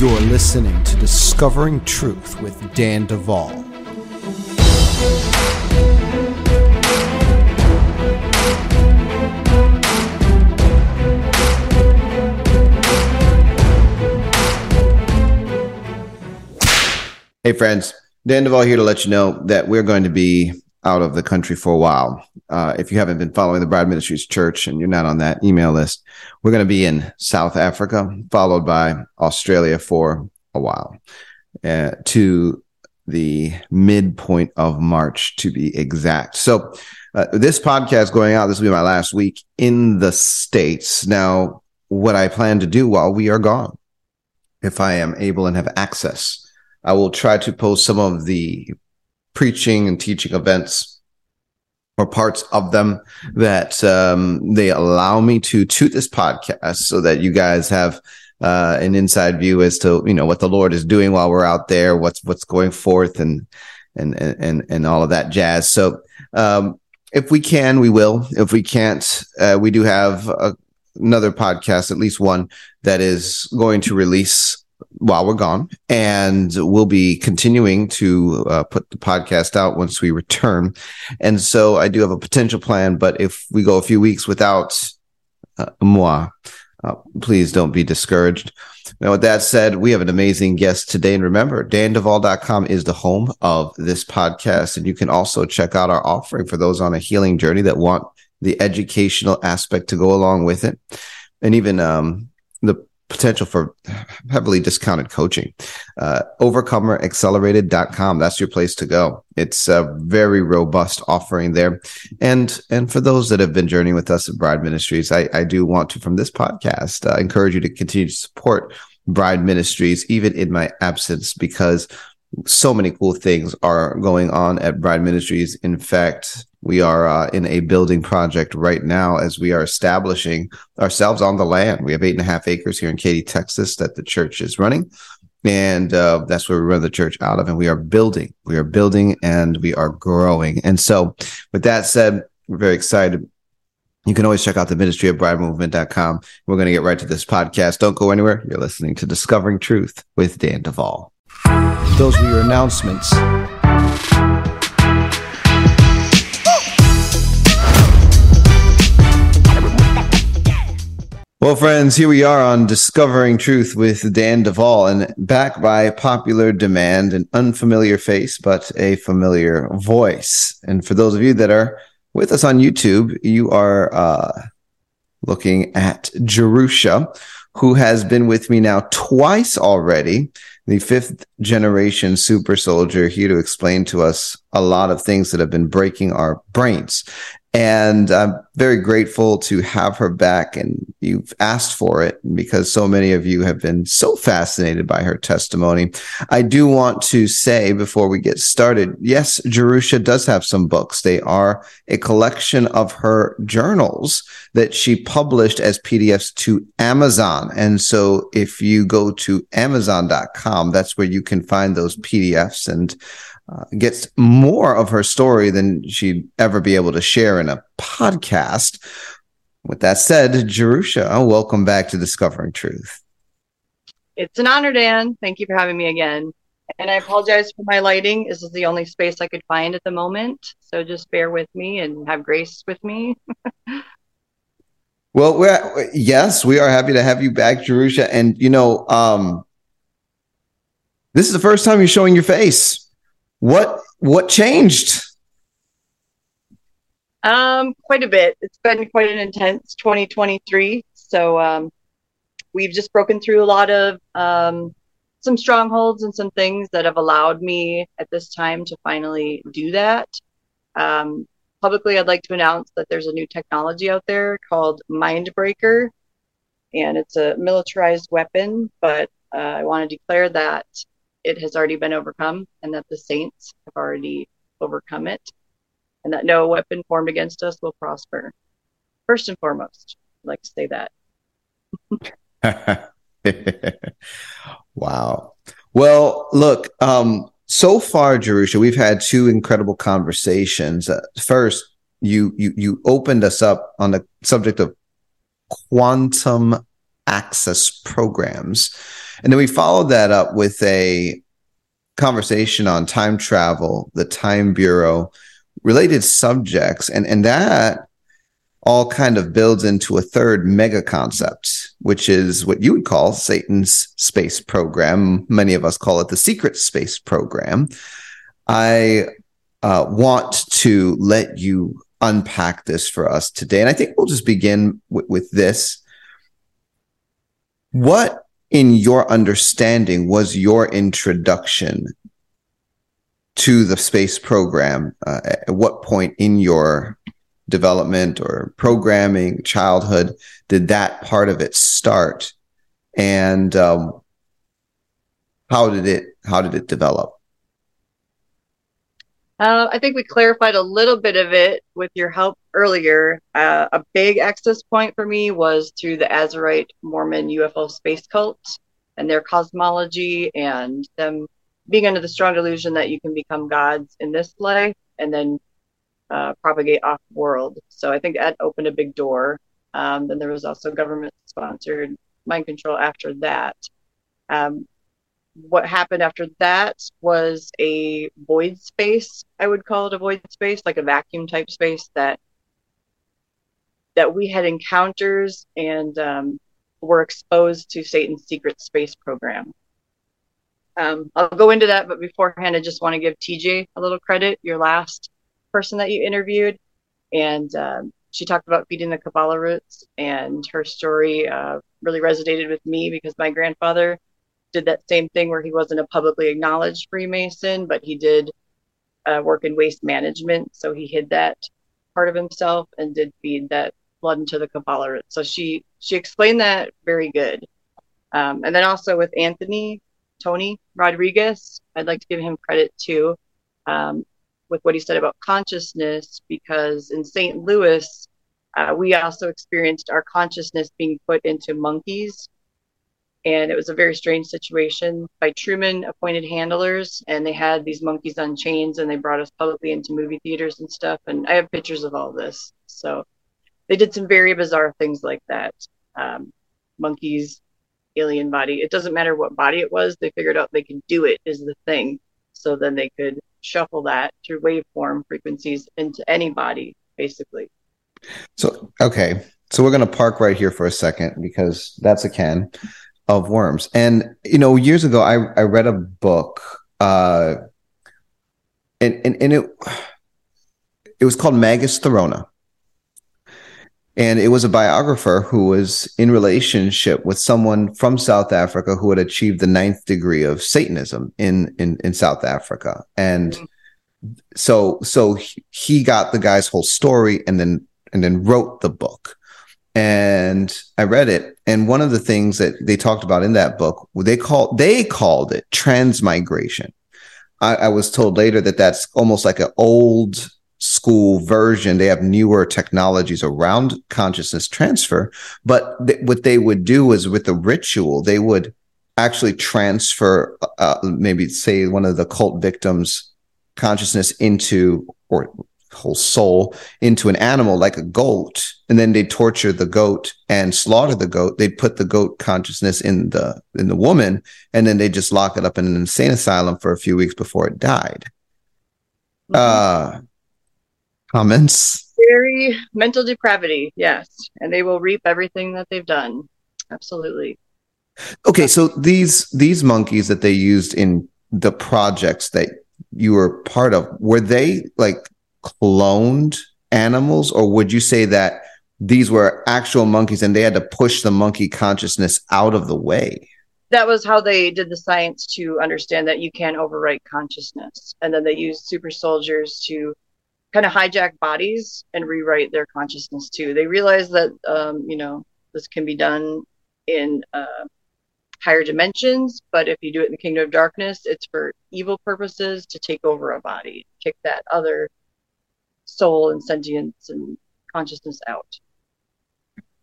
You're listening to Discovering Truth with Dan Duval. Hey, friends. Dan Duval here to let you know that we're going to be out of the country for a while. Uh, if you haven't been following the Bride Ministries Church and you're not on that email list, we're going to be in South Africa, followed by Australia for a while, uh, to the midpoint of March to be exact. So, uh, this podcast going out, this will be my last week in the States. Now, what I plan to do while we are gone, if I am able and have access, I will try to post some of the preaching and teaching events or parts of them that um, they allow me to to this podcast so that you guys have uh, an inside view as to you know what the Lord is doing while we're out there, what's what's going forth, and and and and all of that jazz. So um, if we can, we will. If we can't, uh, we do have a, another podcast, at least one that is going to release while we're gone, and we'll be continuing to uh, put the podcast out once we return. And so I do have a potential plan, but if we go a few weeks without uh, moi, uh, please don't be discouraged. Now, with that said, we have an amazing guest today. And remember, danduval.com is the home of this podcast. And you can also check out our offering for those on a healing journey that want the educational aspect to go along with it. And even um, the potential for heavily discounted coaching. Uh, overcomeraccelerated.com. That's your place to go. It's a very robust offering there. And, and for those that have been journeying with us at Bride Ministries, I, I do want to, from this podcast, uh, encourage you to continue to support Bride Ministries, even in my absence, because so many cool things are going on at Bride Ministries. In fact, we are uh, in a building project right now as we are establishing ourselves on the land. We have eight and a half acres here in Katy, Texas, that the church is running. And uh, that's where we run the church out of. And we are building, we are building and we are growing. And so, with that said, we're very excited. You can always check out the ministry of bridemovement.com. We're going to get right to this podcast. Don't go anywhere. You're listening to Discovering Truth with Dan Duval. Those were your announcements. Well, friends, here we are on Discovering Truth with Dan Duval, and back by popular demand, an unfamiliar face, but a familiar voice. And for those of you that are with us on YouTube, you are uh, looking at Jerusha, who has been with me now twice already, the fifth generation super soldier, here to explain to us a lot of things that have been breaking our brains. And I'm very grateful to have her back. And you've asked for it because so many of you have been so fascinated by her testimony. I do want to say before we get started yes, Jerusha does have some books. They are a collection of her journals that she published as PDFs to Amazon. And so if you go to amazon.com, that's where you can find those PDFs and uh, gets more of her story than she'd ever be able to share in a podcast. With that said, Jerusha, welcome back to Discovering Truth. It's an honor, Dan. Thank you for having me again. And I apologize for my lighting. This is the only space I could find at the moment. So just bear with me and have grace with me. well, we're, yes, we are happy to have you back, Jerusha. And, you know, um, this is the first time you're showing your face. What what changed? Um, quite a bit. It's been quite an intense 2023. So um, we've just broken through a lot of um, some strongholds and some things that have allowed me at this time to finally do that. Um, publicly, I'd like to announce that there's a new technology out there called Mindbreaker, and it's a militarized weapon. But uh, I want to declare that it has already been overcome and that the saints have already overcome it and that no weapon formed against us will prosper. First and foremost, I'd like to say that. wow. Well, look, um, so far, Jerusha, we've had two incredible conversations. Uh, first, you you you opened us up on the subject of quantum access programs. And then we followed that up with a conversation on time travel, the Time Bureau, related subjects. And, and that all kind of builds into a third mega concept, which is what you would call Satan's space program. Many of us call it the secret space program. I uh, want to let you unpack this for us today. And I think we'll just begin w- with this. What, in your understanding, was your introduction to the space program? Uh, at what point in your development or programming, childhood, did that part of it start? And um, how did it how did it develop? Uh, I think we clarified a little bit of it with your help earlier. Uh, a big access point for me was through the Azurite Mormon UFO space cult and their cosmology and them being under the strong delusion that you can become gods in this life and then uh, propagate off world. So I think that opened a big door. Um, then there was also government sponsored mind control after that. Um, what happened after that was a void space. I would call it a void space, like a vacuum type space that that we had encounters and um, were exposed to Satan's secret space program. Um, I'll go into that, but beforehand, I just want to give TJ a little credit. Your last person that you interviewed, and um, she talked about feeding the Kabbalah roots, and her story uh, really resonated with me because my grandfather did that same thing where he wasn't a publicly acknowledged Freemason, but he did uh, work in waste management, so he hid that part of himself and did feed that blood into the Kabbalah. So she she explained that very good. Um, and then also with Anthony Tony Rodriguez, I'd like to give him credit too. Um, with what he said about consciousness because in St. Louis, uh, we also experienced our consciousness being put into monkeys. And it was a very strange situation by Truman appointed handlers, and they had these monkeys on chains, and they brought us publicly into movie theaters and stuff. And I have pictures of all this. So they did some very bizarre things like that. Um, monkeys, alien body. It doesn't matter what body it was. They figured out they could do it is the thing. So then they could shuffle that through waveform frequencies into any body, basically. So, okay. So we're going to park right here for a second because that's a can of worms. And, you know, years ago, I, I read a book, uh, and, and, and it, it was called Magus Therona. And it was a biographer who was in relationship with someone from South Africa who had achieved the ninth degree of Satanism in in, in South Africa. And so so he got the guy's whole story and then and then wrote the book. And I read it. And one of the things that they talked about in that book, they called they called it transmigration. I, I was told later that that's almost like an old school version. They have newer technologies around consciousness transfer. But th- what they would do is with the ritual, they would actually transfer, uh, maybe say one of the cult victims' consciousness into or whole soul into an animal like a goat and then they'd torture the goat and slaughter the goat they'd put the goat consciousness in the in the woman and then they just lock it up in an insane asylum for a few weeks before it died mm-hmm. uh comments? Very mental depravity, yes. And they will reap everything that they've done. Absolutely. Okay, so these these monkeys that they used in the projects that you were part of, were they like cloned animals, or would you say that these were actual monkeys and they had to push the monkey consciousness out of the way? That was how they did the science to understand that you can overwrite consciousness. And then they used super soldiers to kind of hijack bodies and rewrite their consciousness too. They realized that um, you know this can be done in uh, higher dimensions, but if you do it in the kingdom of darkness, it's for evil purposes to take over a body, kick that other soul and sentience and consciousness out.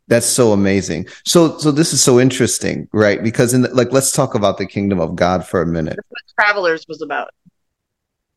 That's so amazing. So, so this is so interesting, right? Because in the, like, let's talk about the kingdom of God for a minute. That's what Travelers was about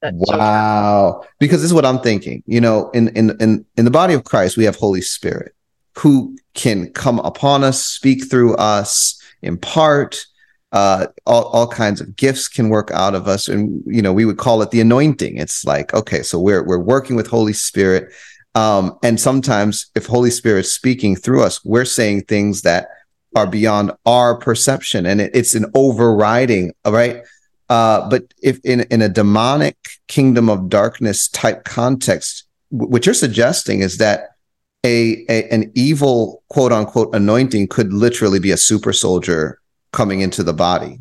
wow. Because this is what I'm thinking. You know, in in in in the body of Christ, we have Holy Spirit. who can come upon us, speak through us, impart. Uh, all, all kinds of gifts can work out of us, and you know we would call it the anointing. It's like okay, so we're we're working with Holy Spirit, um, and sometimes if Holy Spirit's speaking through us, we're saying things that are beyond our perception, and it, it's an overriding, right? Uh, but if in in a demonic kingdom of darkness type context, what you're suggesting is that a, a an evil quote unquote anointing could literally be a super soldier coming into the body.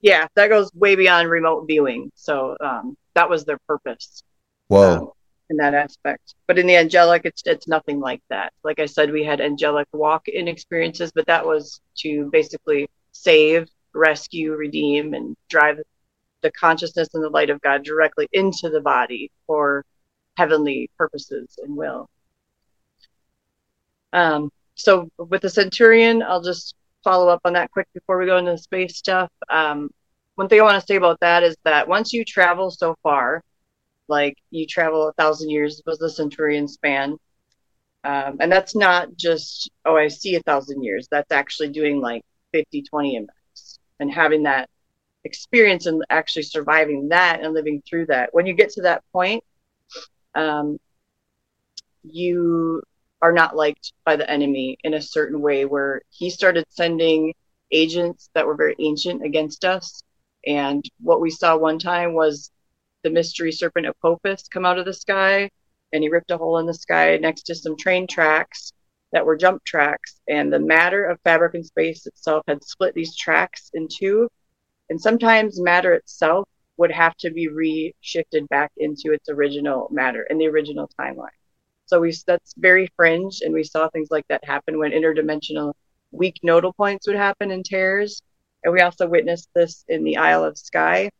Yeah, that goes way beyond remote viewing. So um, that was their purpose. Whoa. Um, in that aspect. But in the angelic, it's it's nothing like that. Like I said, we had angelic walk in experiences, but that was to basically save, rescue, redeem, and drive the consciousness and the light of God directly into the body for heavenly purposes and will. Um, so with the Centurion, I'll just follow up on that quick before we go into the space stuff. Um, one thing I want to say about that is that once you travel so far, like you travel a thousand years was the Centurion span. Um, and that's not just, oh, I see a thousand years. That's actually doing like 50, 20 index and having that experience and actually surviving that and living through that. When you get to that point, um, you are not liked by the enemy in a certain way where he started sending agents that were very ancient against us. And what we saw one time was the mystery serpent Apophis come out of the sky and he ripped a hole in the sky next to some train tracks that were jump tracks. And the matter of fabric and space itself had split these tracks in two. And sometimes matter itself would have to be re-shifted back into its original matter in the original timeline. So we that's very fringe, and we saw things like that happen when interdimensional weak nodal points would happen in tears. And we also witnessed this in the Isle of Skye,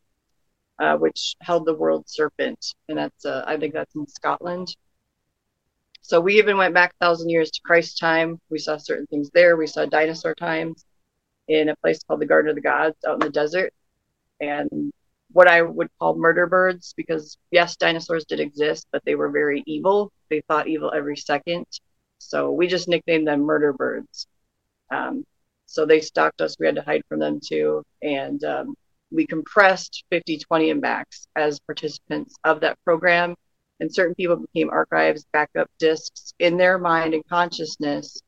uh, which held the world serpent, and that's uh, I think that's in Scotland. So we even went back a thousand years to Christ time. We saw certain things there. We saw dinosaur times in a place called the Garden of the Gods out in the desert, and what I would call murder birds because yes, dinosaurs did exist, but they were very evil. They thought evil every second. So we just nicknamed them murder birds. Um, so they stalked us. We had to hide from them too. And um, we compressed 50, 20 and backs as participants of that program. And certain people became archives, backup discs in their mind and consciousness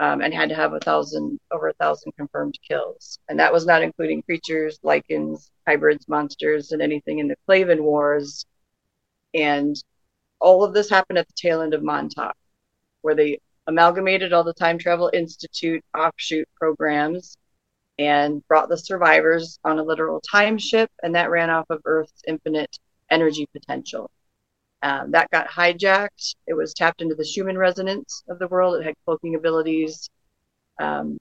um, and had to have a thousand over a thousand confirmed kills. And that was not including creatures, lycans hybrids, monsters, and anything in the Clavin Wars. And all of this happened at the tail end of Montauk, where they amalgamated all the Time Travel Institute offshoot programs and brought the survivors on a literal time ship, and that ran off of Earth's infinite energy potential. Um, that got hijacked. It was tapped into the Schumann resonance of the world. It had cloaking abilities. Um,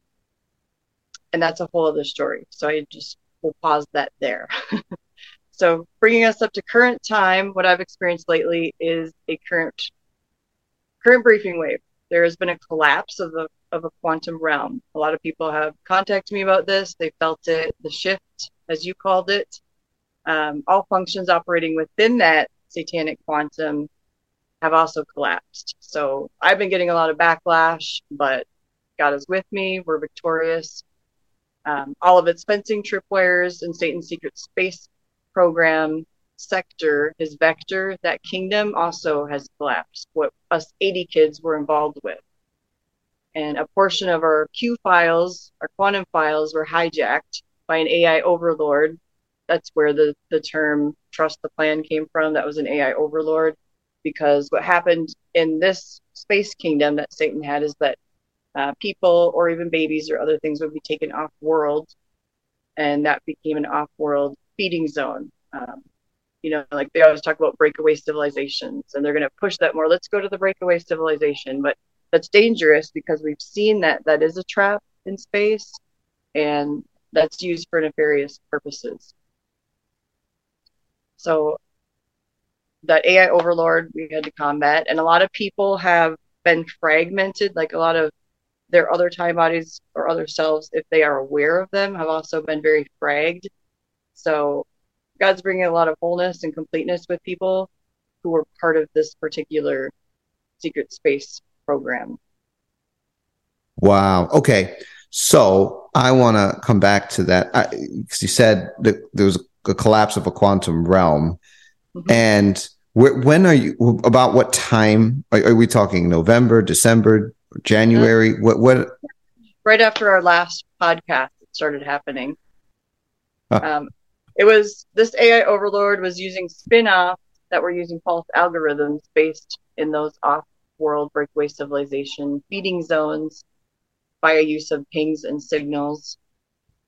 and that's a whole other story. So I just will pause that there. so bringing us up to current time, what I've experienced lately is a current current briefing wave. There has been a collapse of the of a quantum realm. A lot of people have contacted me about this. They felt it, the shift, as you called it. Um, all functions operating within that satanic quantum have also collapsed. So I've been getting a lot of backlash, but God is with me. We're victorious. Um, all of its fencing tripwires and Satan's secret space program sector, his vector, that kingdom also has collapsed. What us 80 kids were involved with. And a portion of our Q files, our quantum files, were hijacked by an AI overlord that's where the the term trust the plan came from. That was an AI overlord, because what happened in this space kingdom that Satan had is that uh, people or even babies or other things would be taken off world, and that became an off world feeding zone. Um, you know, like they always talk about breakaway civilizations, and they're going to push that more. Let's go to the breakaway civilization, but that's dangerous because we've seen that that is a trap in space, and that's used for nefarious purposes. So that AI overlord we had to combat, and a lot of people have been fragmented. Like a lot of their other time bodies or other selves, if they are aware of them, have also been very fragged. So God's bringing a lot of wholeness and completeness with people who were part of this particular secret space program. Wow. Okay. So I want to come back to that because you said that there was a collapse of a quantum realm, mm-hmm. and when are you? About what time are, are we talking? November, December, January? Uh, what? What? Right after our last podcast, it started happening. Huh. Um, it was this AI overlord was using spin-offs that were using false algorithms based in those off-world breakaway civilization feeding zones via use of pings and signals.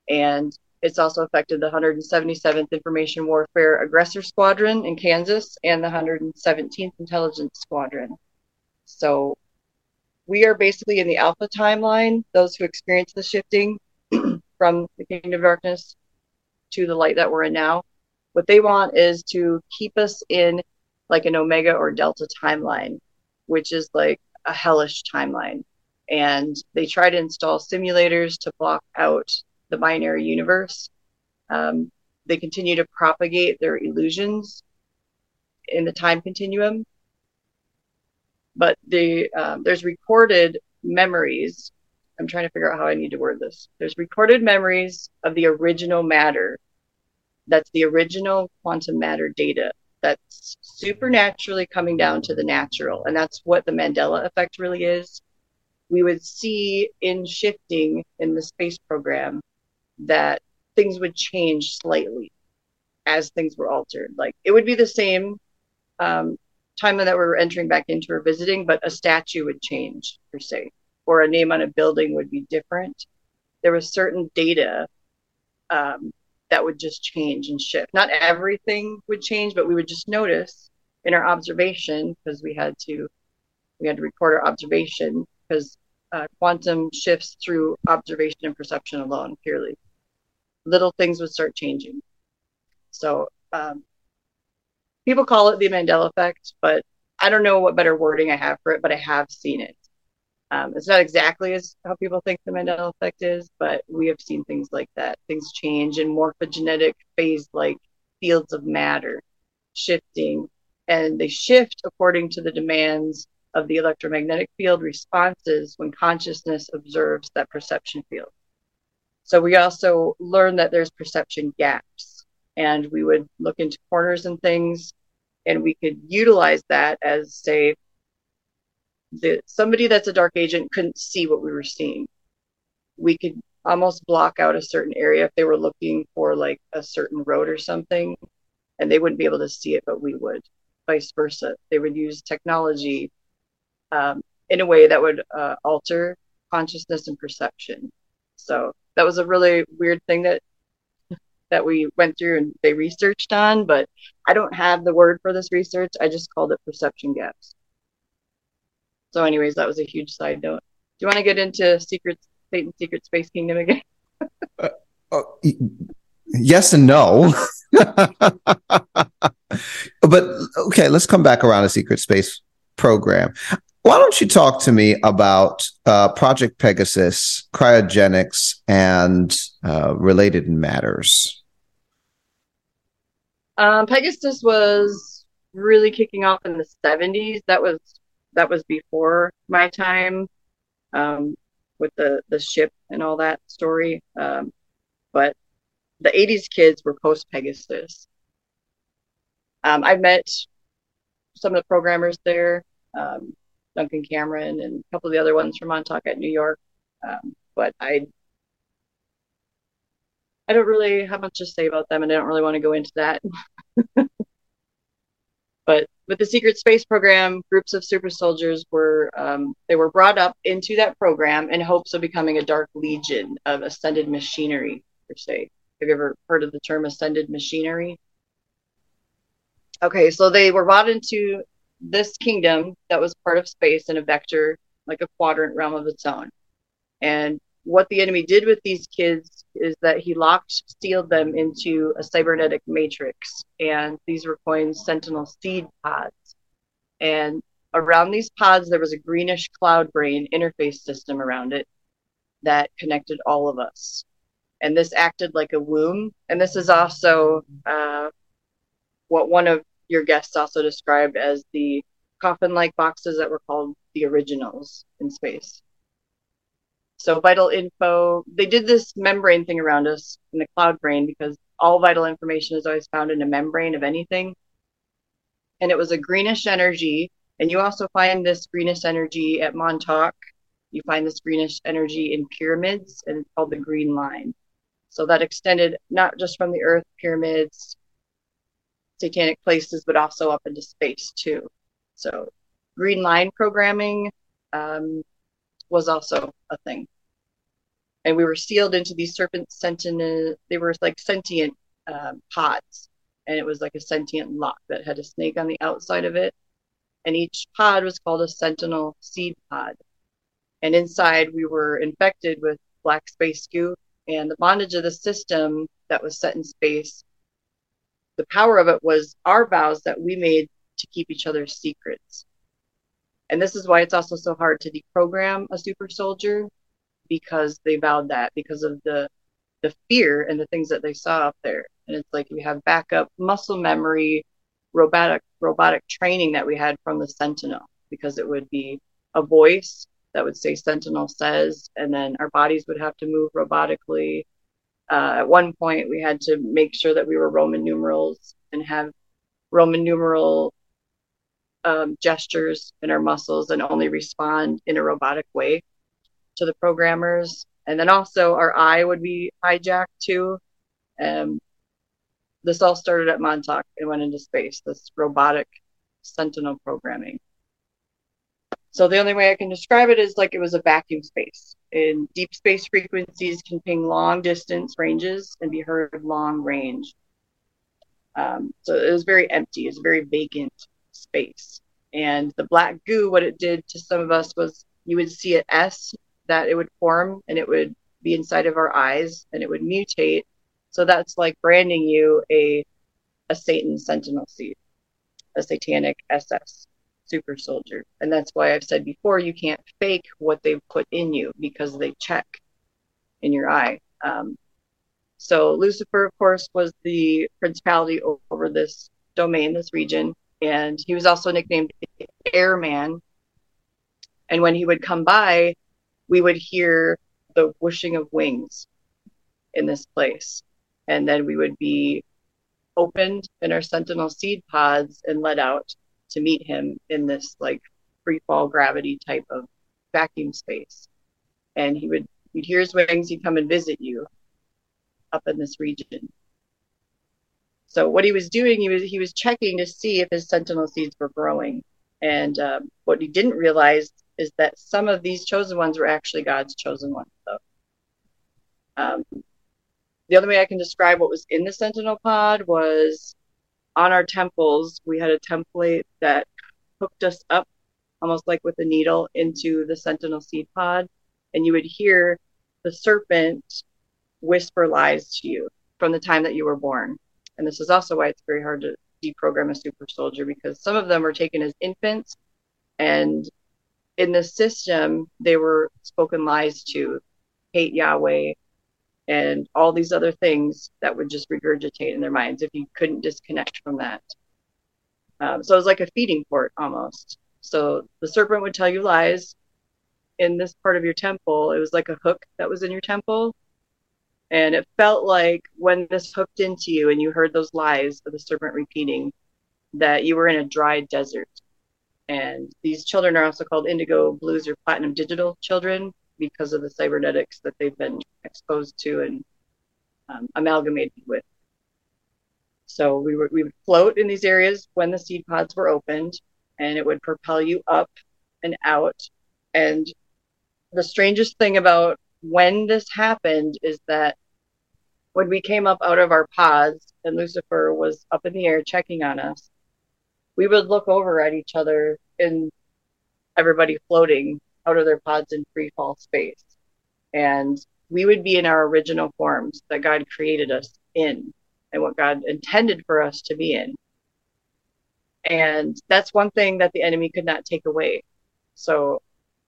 And it's also affected the 177th Information Warfare Aggressor Squadron in Kansas and the 117th Intelligence Squadron. So we are basically in the alpha timeline, those who experience the shifting from the kingdom of darkness to the light that we're in now. What they want is to keep us in like an omega or delta timeline, which is like a hellish timeline and they try to install simulators to block out the binary universe. Um, they continue to propagate their illusions in the time continuum. But the, um, there's recorded memories. I'm trying to figure out how I need to word this. There's recorded memories of the original matter. That's the original quantum matter data that's supernaturally coming down to the natural. And that's what the Mandela effect really is we would see in shifting in the space program that things would change slightly as things were altered. Like it would be the same um, time that we were entering back into or visiting, but a statue would change per se, or a name on a building would be different. There was certain data um, that would just change and shift. Not everything would change, but we would just notice in our observation because we had to we had to record our observation because uh, quantum shifts through observation and perception alone, purely. Little things would start changing. So um, people call it the Mandela effect, but I don't know what better wording I have for it, but I have seen it. Um, it's not exactly as how people think the Mandela effect is, but we have seen things like that. Things change in morphogenetic phase like fields of matter shifting, and they shift according to the demands of the electromagnetic field responses when consciousness observes that perception field. So we also learned that there's perception gaps, and we would look into corners and things, and we could utilize that as say the somebody that's a dark agent couldn't see what we were seeing. We could almost block out a certain area if they were looking for like a certain road or something, and they wouldn't be able to see it, but we would. Vice versa, they would use technology um, in a way that would uh, alter consciousness and perception. So that was a really weird thing that that we went through and they researched on, but I don't have the word for this research. I just called it perception gaps. So, anyways, that was a huge side note. Do you want to get into Secret Satan's Secret Space Kingdom again? uh, oh, yes and no. but okay, let's come back around a Secret Space program. Why don't you talk to me about uh, Project Pegasus, cryogenics, and uh, related matters? Um, Pegasus was really kicking off in the 70s. That was that was before my time um, with the the ship and all that story. Um, but the 80s kids were post Pegasus. Um, I met some of the programmers there. Um, Duncan Cameron and a couple of the other ones from Montauk at New York. Um, but I I don't really have much to say about them, and I don't really want to go into that. but with the secret space program, groups of super soldiers were um, they were brought up into that program in hopes of becoming a dark legion of ascended machinery, per se. Have you ever heard of the term ascended machinery? Okay, so they were brought into this kingdom that was part of space in a vector, like a quadrant realm of its own. And what the enemy did with these kids is that he locked, sealed them into a cybernetic matrix. And these were coined Sentinel seed pods. And around these pods, there was a greenish cloud brain interface system around it that connected all of us. And this acted like a womb. And this is also uh, what one of your guests also described as the coffin like boxes that were called the originals in space. so vital info, they did this membrane thing around us in the cloud brain because all vital information is always found in a membrane of anything. And it was a greenish energy. And you also find this greenish energy at Montauk. You find this greenish energy in pyramids, and it's called the green line. So that extended not just from the earth, pyramids, satanic places, but also up into space too. So green line programming um, was also a thing. And we were sealed into these serpent sentient, they were like sentient um, pods. And it was like a sentient lock that had a snake on the outside of it. And each pod was called a sentinel seed pod. And inside we were infected with black space goo. And the bondage of the system that was set in space, the power of it was our vows that we made to keep each other's secrets. And this is why it's also so hard to deprogram a super soldier because they vowed that because of the the fear and the things that they saw up there. And it's like we have backup muscle memory, robotic robotic training that we had from the Sentinel because it would be a voice that would say Sentinel says, and then our bodies would have to move robotically. Uh, at one point, we had to make sure that we were Roman numerals and have Roman numeral um, gestures in our muscles and only respond in a robotic way to the programmers. And then also our eye would be hijacked too. Um, this all started at Montauk and went into space, this robotic sentinel programming. So the only way I can describe it is like it was a vacuum space. In deep space frequencies can ping long distance ranges and be heard long range. Um, so it was very empty. it It's very vacant space. And the black goo, what it did to some of us was you would see an S that it would form and it would be inside of our eyes and it would mutate. So that's like branding you a a Satan sentinel seed, a satanic SS super soldier. And that's why I've said before you can't fake what they've put in you because they check in your eye. Um, so Lucifer, of course, was the principality over this domain, this region and he was also nicknamed the Airman. And when he would come by, we would hear the whooshing of wings in this place. And then we would be opened in our sentinel seed pods and let out to meet him in this like free fall gravity type of vacuum space. And he would, you'd hear his wings, he'd come and visit you up in this region. So what he was doing, he was he was checking to see if his sentinel seeds were growing. And um, what he didn't realize is that some of these chosen ones were actually God's chosen ones. So, um, the other way I can describe what was in the sentinel pod was on our temples. We had a template that hooked us up, almost like with a needle, into the sentinel seed pod, and you would hear the serpent whisper lies to you from the time that you were born. And this is also why it's very hard to deprogram a super soldier because some of them were taken as infants and in the system they were spoken lies to hate Yahweh and all these other things that would just regurgitate in their minds if you couldn't disconnect from that. Um, so it was like a feeding port almost. So the serpent would tell you lies in this part of your temple. It was like a hook that was in your temple and it felt like when this hooked into you and you heard those lies of the serpent repeating, that you were in a dry desert. And these children are also called indigo, blues, or platinum digital children because of the cybernetics that they've been exposed to and um, amalgamated with. So we, were, we would float in these areas when the seed pods were opened, and it would propel you up and out. And the strangest thing about when this happened is that when we came up out of our pods and Lucifer was up in the air checking on us, we would look over at each other and everybody floating out of their pods in free fall space. And we would be in our original forms that God created us in and what God intended for us to be in. And that's one thing that the enemy could not take away. So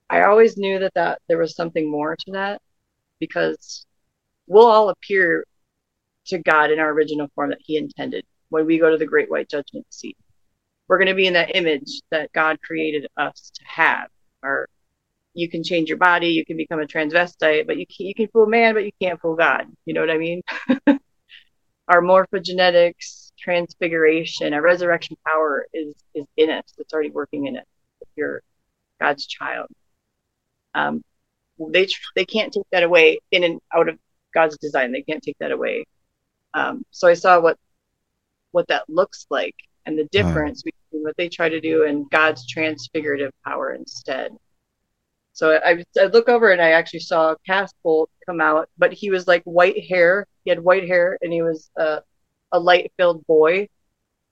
I always knew that, that there was something more to that because we'll all appear to God in our original form that He intended when we go to the great white judgment seat. We're going to be in that image that God created us to have, our you can change your body, you can become a transvestite, but you can, you can fool man, but you can't fool God. You know what I mean? our morphogenetics, transfiguration, our resurrection power is is in us. It's already working in us. If you're God's child, um, they they can't take that away in and out of God's design. They can't take that away. Um, so I saw what what that looks like and the difference between what they try to do and God's transfigurative power instead. So I, I look over and I actually saw Casbolt come out, but he was like white hair. He had white hair and he was uh, a, a light filled boy.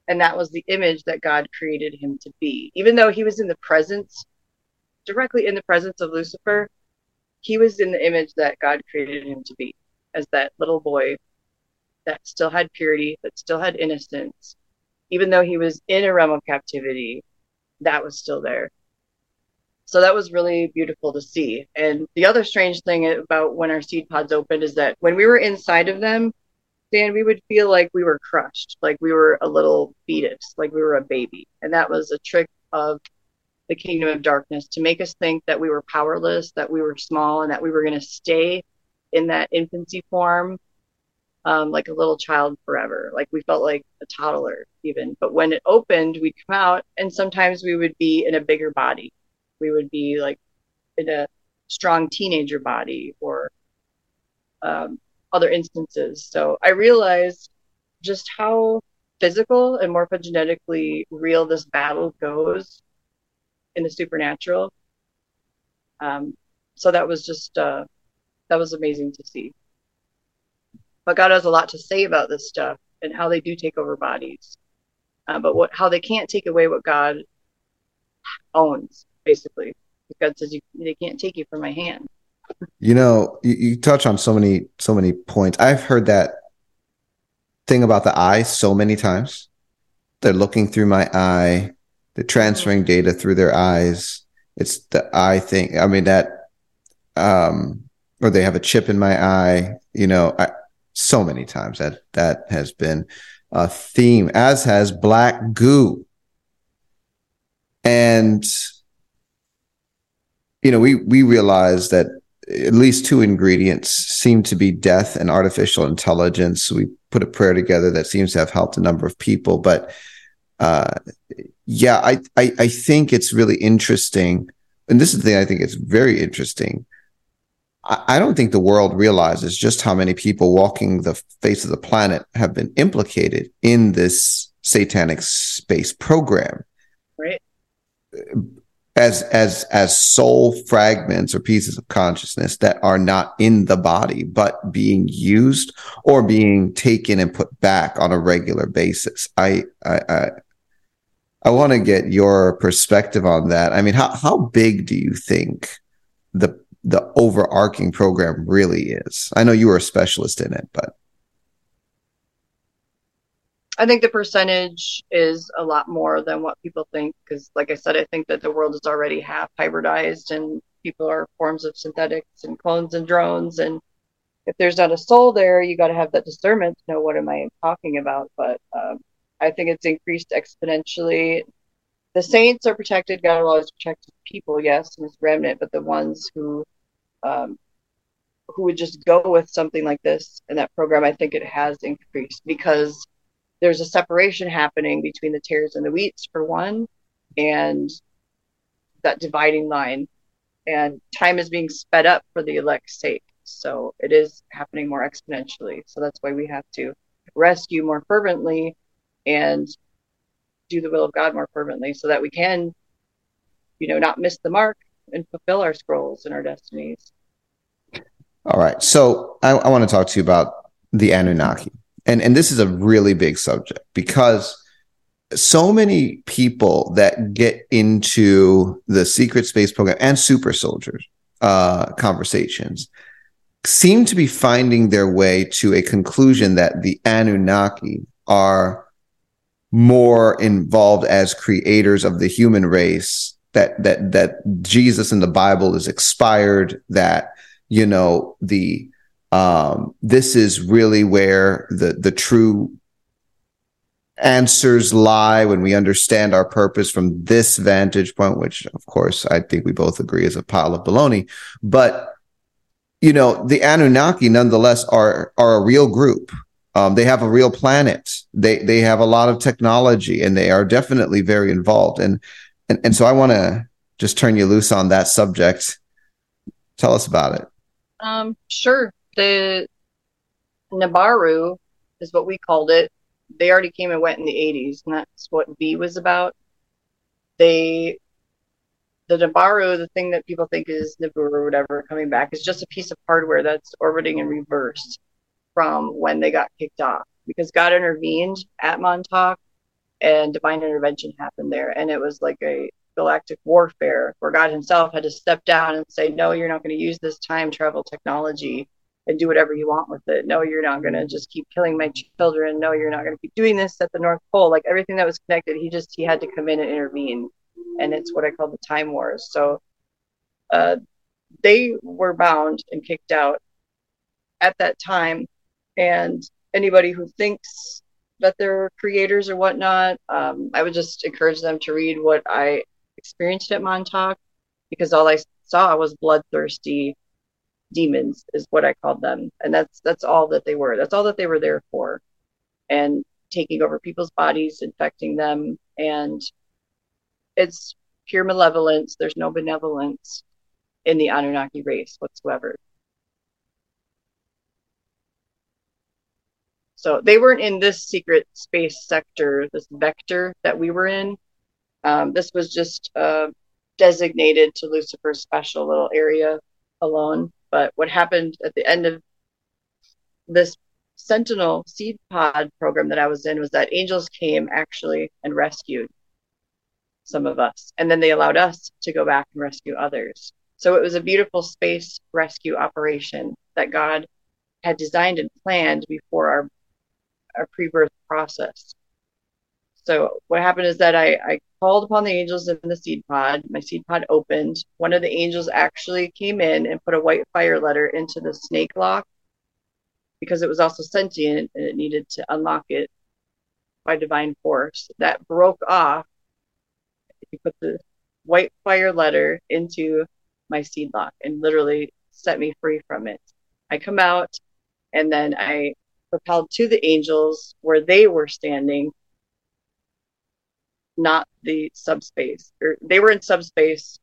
And that was the image that God created him to be. Even though he was in the presence, directly in the presence of Lucifer, he was in the image that God created him to be as that little boy that still had purity, that still had innocence. Even though he was in a realm of captivity, that was still there. So that was really beautiful to see. And the other strange thing about when our seed pods opened is that when we were inside of them, Dan, we would feel like we were crushed, like we were a little fetus, like we were a baby. And that was a trick of the kingdom of darkness to make us think that we were powerless, that we were small, and that we were going to stay in that infancy form um, like a little child forever. Like we felt like a toddler even. But when it opened, we'd come out, and sometimes we would be in a bigger body we would be like in a strong teenager body or um, other instances. So I realized just how physical and morphogenetically real this battle goes in the supernatural. Um, so that was just uh, that was amazing to see. But God has a lot to say about this stuff and how they do take over bodies, uh, but what how they can't take away what God owns basically. God says you, they can't take you from my hand. You know, you, you touch on so many so many points. I've heard that thing about the eye so many times. They're looking through my eye. They're transferring data through their eyes. It's the eye thing. I mean that, um, or they have a chip in my eye. You know, I, so many times that that has been a theme, as has black goo. And you know, we we realize that at least two ingredients seem to be death and artificial intelligence. We put a prayer together that seems to have helped a number of people, but uh, yeah, I, I I think it's really interesting, and this is the thing I think it's very interesting. I, I don't think the world realizes just how many people walking the face of the planet have been implicated in this satanic space program. Right as as as soul fragments or pieces of consciousness that are not in the body but being used or being taken and put back on a regular basis. I i i, I want to get your perspective on that. I mean how how big do you think the the overarching program really is? I know you were a specialist in it but I think the percentage is a lot more than what people think because, like I said, I think that the world is already half hybridized and people are forms of synthetics and clones and drones. And if there's not a soul there, you got to have that discernment to know what am I talking about. But um, I think it's increased exponentially. The saints are protected. God will always protect people, yes, and his remnant, but the ones who um, who would just go with something like this and that program, I think it has increased because there's a separation happening between the tares and the wheats for one and that dividing line. And time is being sped up for the elect's sake so it is happening more exponentially. So that's why we have to rescue more fervently and do the will of god more fervently so that we can you know not miss the mark and fulfill our scrolls and our destinies. All right. So i, I want to talk to you about the anunnaki and and this is a really big subject because so many people that get into the secret space program and super soldiers uh, conversations seem to be finding their way to a conclusion that the Anunnaki are more involved as creators of the human race that that that Jesus in the Bible is expired that you know the um, this is really where the the true answers lie when we understand our purpose from this vantage point, which of course I think we both agree is a pile of baloney. But you know, the Anunnaki nonetheless are are a real group. Um, they have a real planet. They they have a lot of technology, and they are definitely very involved. And and and so I want to just turn you loose on that subject. Tell us about it. Um, sure. The Nabaru is what we called it. They already came and went in the 80s, and that's what V was about. They, the Nabaru, the thing that people think is Nibiru or whatever coming back, is just a piece of hardware that's orbiting in reverse from when they got kicked off because God intervened at Montauk and divine intervention happened there. And it was like a galactic warfare where God himself had to step down and say, No, you're not going to use this time travel technology and do whatever you want with it. No, you're not going to just keep killing my children. No, you're not going to keep doing this at the North Pole. Like everything that was connected, he just he had to come in and intervene. And it's what I call the time wars. So uh, they were bound and kicked out at that time. And anybody who thinks that they're creators or whatnot, um, I would just encourage them to read what I experienced at Montauk because all I saw was bloodthirsty demons is what I called them. And that's that's all that they were. That's all that they were there for. And taking over people's bodies, infecting them, and it's pure malevolence. There's no benevolence in the Anunnaki race whatsoever. So they weren't in this secret space sector, this vector that we were in. Um, this was just uh, designated to Lucifer's special little area alone. But what happened at the end of this Sentinel seed pod program that I was in was that angels came actually and rescued some of us. And then they allowed us to go back and rescue others. So it was a beautiful space rescue operation that God had designed and planned before our, our pre birth process. So what happened is that I, I called upon the angels in the seed pod. My seed pod opened. One of the angels actually came in and put a white fire letter into the snake lock because it was also sentient and it needed to unlock it by divine force. That broke off. He put the white fire letter into my seed lock and literally set me free from it. I come out and then I propelled to the angels where they were standing not the subspace. Or they were in subspace.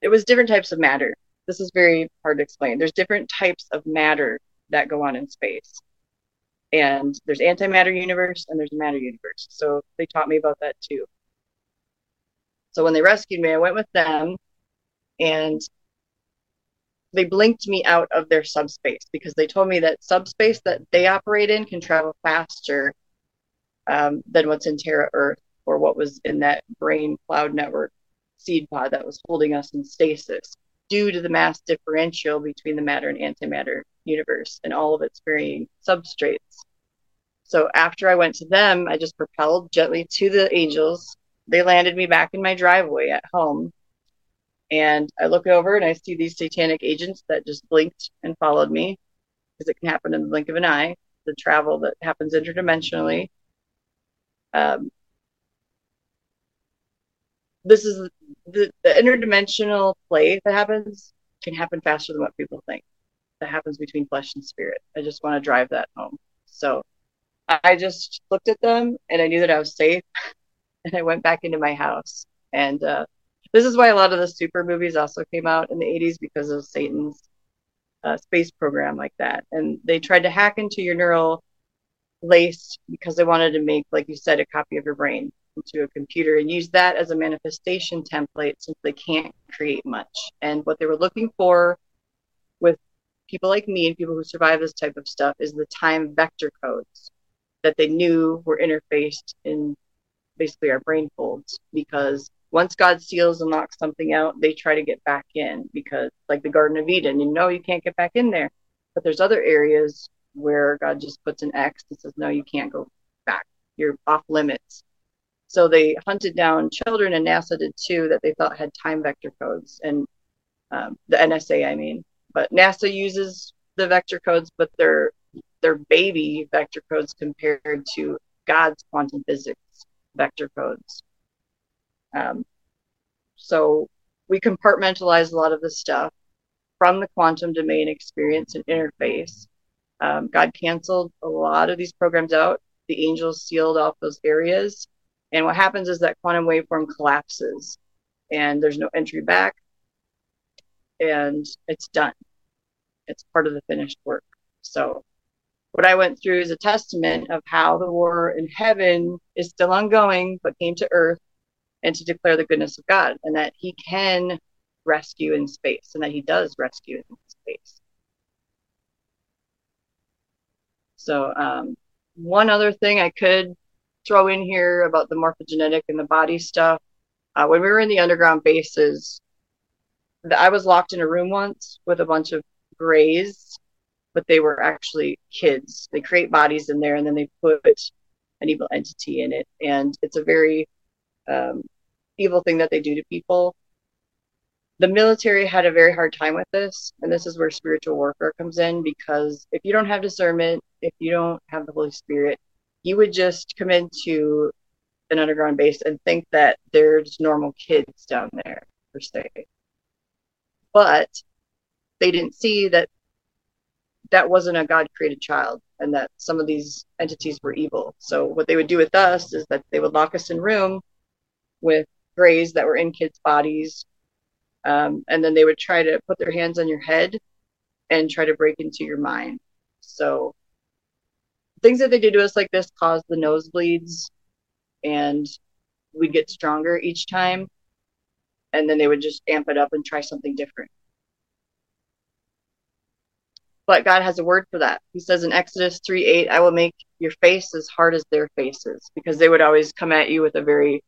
It was different types of matter. This is very hard to explain. There's different types of matter that go on in space. And there's antimatter universe and there's matter universe. So they taught me about that too. So when they rescued me, I went with them and they blinked me out of their subspace because they told me that subspace that they operate in can travel faster um, than what's in Terra Earth or what was in that brain cloud network seed pod that was holding us in stasis due to the mass differential between the matter and antimatter universe and all of its varying substrates. So after I went to them, I just propelled gently to the angels. They landed me back in my driveway at home. And I look over and I see these satanic agents that just blinked and followed me because it can happen in the blink of an eye, the travel that happens interdimensionally. Um, this is the, the interdimensional play that happens can happen faster than what people think. That happens between flesh and spirit. I just want to drive that home. So I just looked at them and I knew that I was safe, and I went back into my house. And uh, this is why a lot of the super movies also came out in the 80s because of Satan's uh, space program like that. And they tried to hack into your neural lace because they wanted to make, like you said, a copy of your brain into a computer and use that as a manifestation template since they can't create much. And what they were looking for with people like me and people who survive this type of stuff is the time vector codes that they knew were interfaced in basically our brain folds because once God seals and locks something out, they try to get back in because like the Garden of Eden, you know you can't get back in there. But there's other areas where God just puts an X and says, No, you can't go back. You're off limits. So they hunted down children, and NASA did too, that they thought had time vector codes, and um, the NSA, I mean. But NASA uses the vector codes, but they're they're baby vector codes compared to God's quantum physics vector codes. Um, so we compartmentalize a lot of this stuff from the quantum domain experience and interface. Um, God canceled a lot of these programs out. The angels sealed off those areas. And what happens is that quantum waveform collapses and there's no entry back and it's done. It's part of the finished work. So what I went through is a testament of how the war in heaven is still ongoing, but came to earth and to declare the goodness of God and that he can rescue in space and that he does rescue in space. So, um, one other thing I could throw in here about the morphogenetic and the body stuff. Uh, when we were in the underground bases, I was locked in a room once with a bunch of grays, but they were actually kids. They create bodies in there and then they put an evil entity in it. And it's a very um, evil thing that they do to people. The military had a very hard time with this, and this is where spiritual warfare comes in because if you don't have discernment, if you don't have the Holy Spirit, you would just come into an underground base and think that there's normal kids down there per se. But they didn't see that that wasn't a God created child and that some of these entities were evil. So what they would do with us is that they would lock us in room with grays that were in kids' bodies. Um, and then they would try to put their hands on your head and try to break into your mind. So things that they did to us like this caused the nosebleeds and we'd get stronger each time. And then they would just amp it up and try something different. But God has a word for that. He says in Exodus 3 8, I will make your face as hard as their faces, because they would always come at you with a very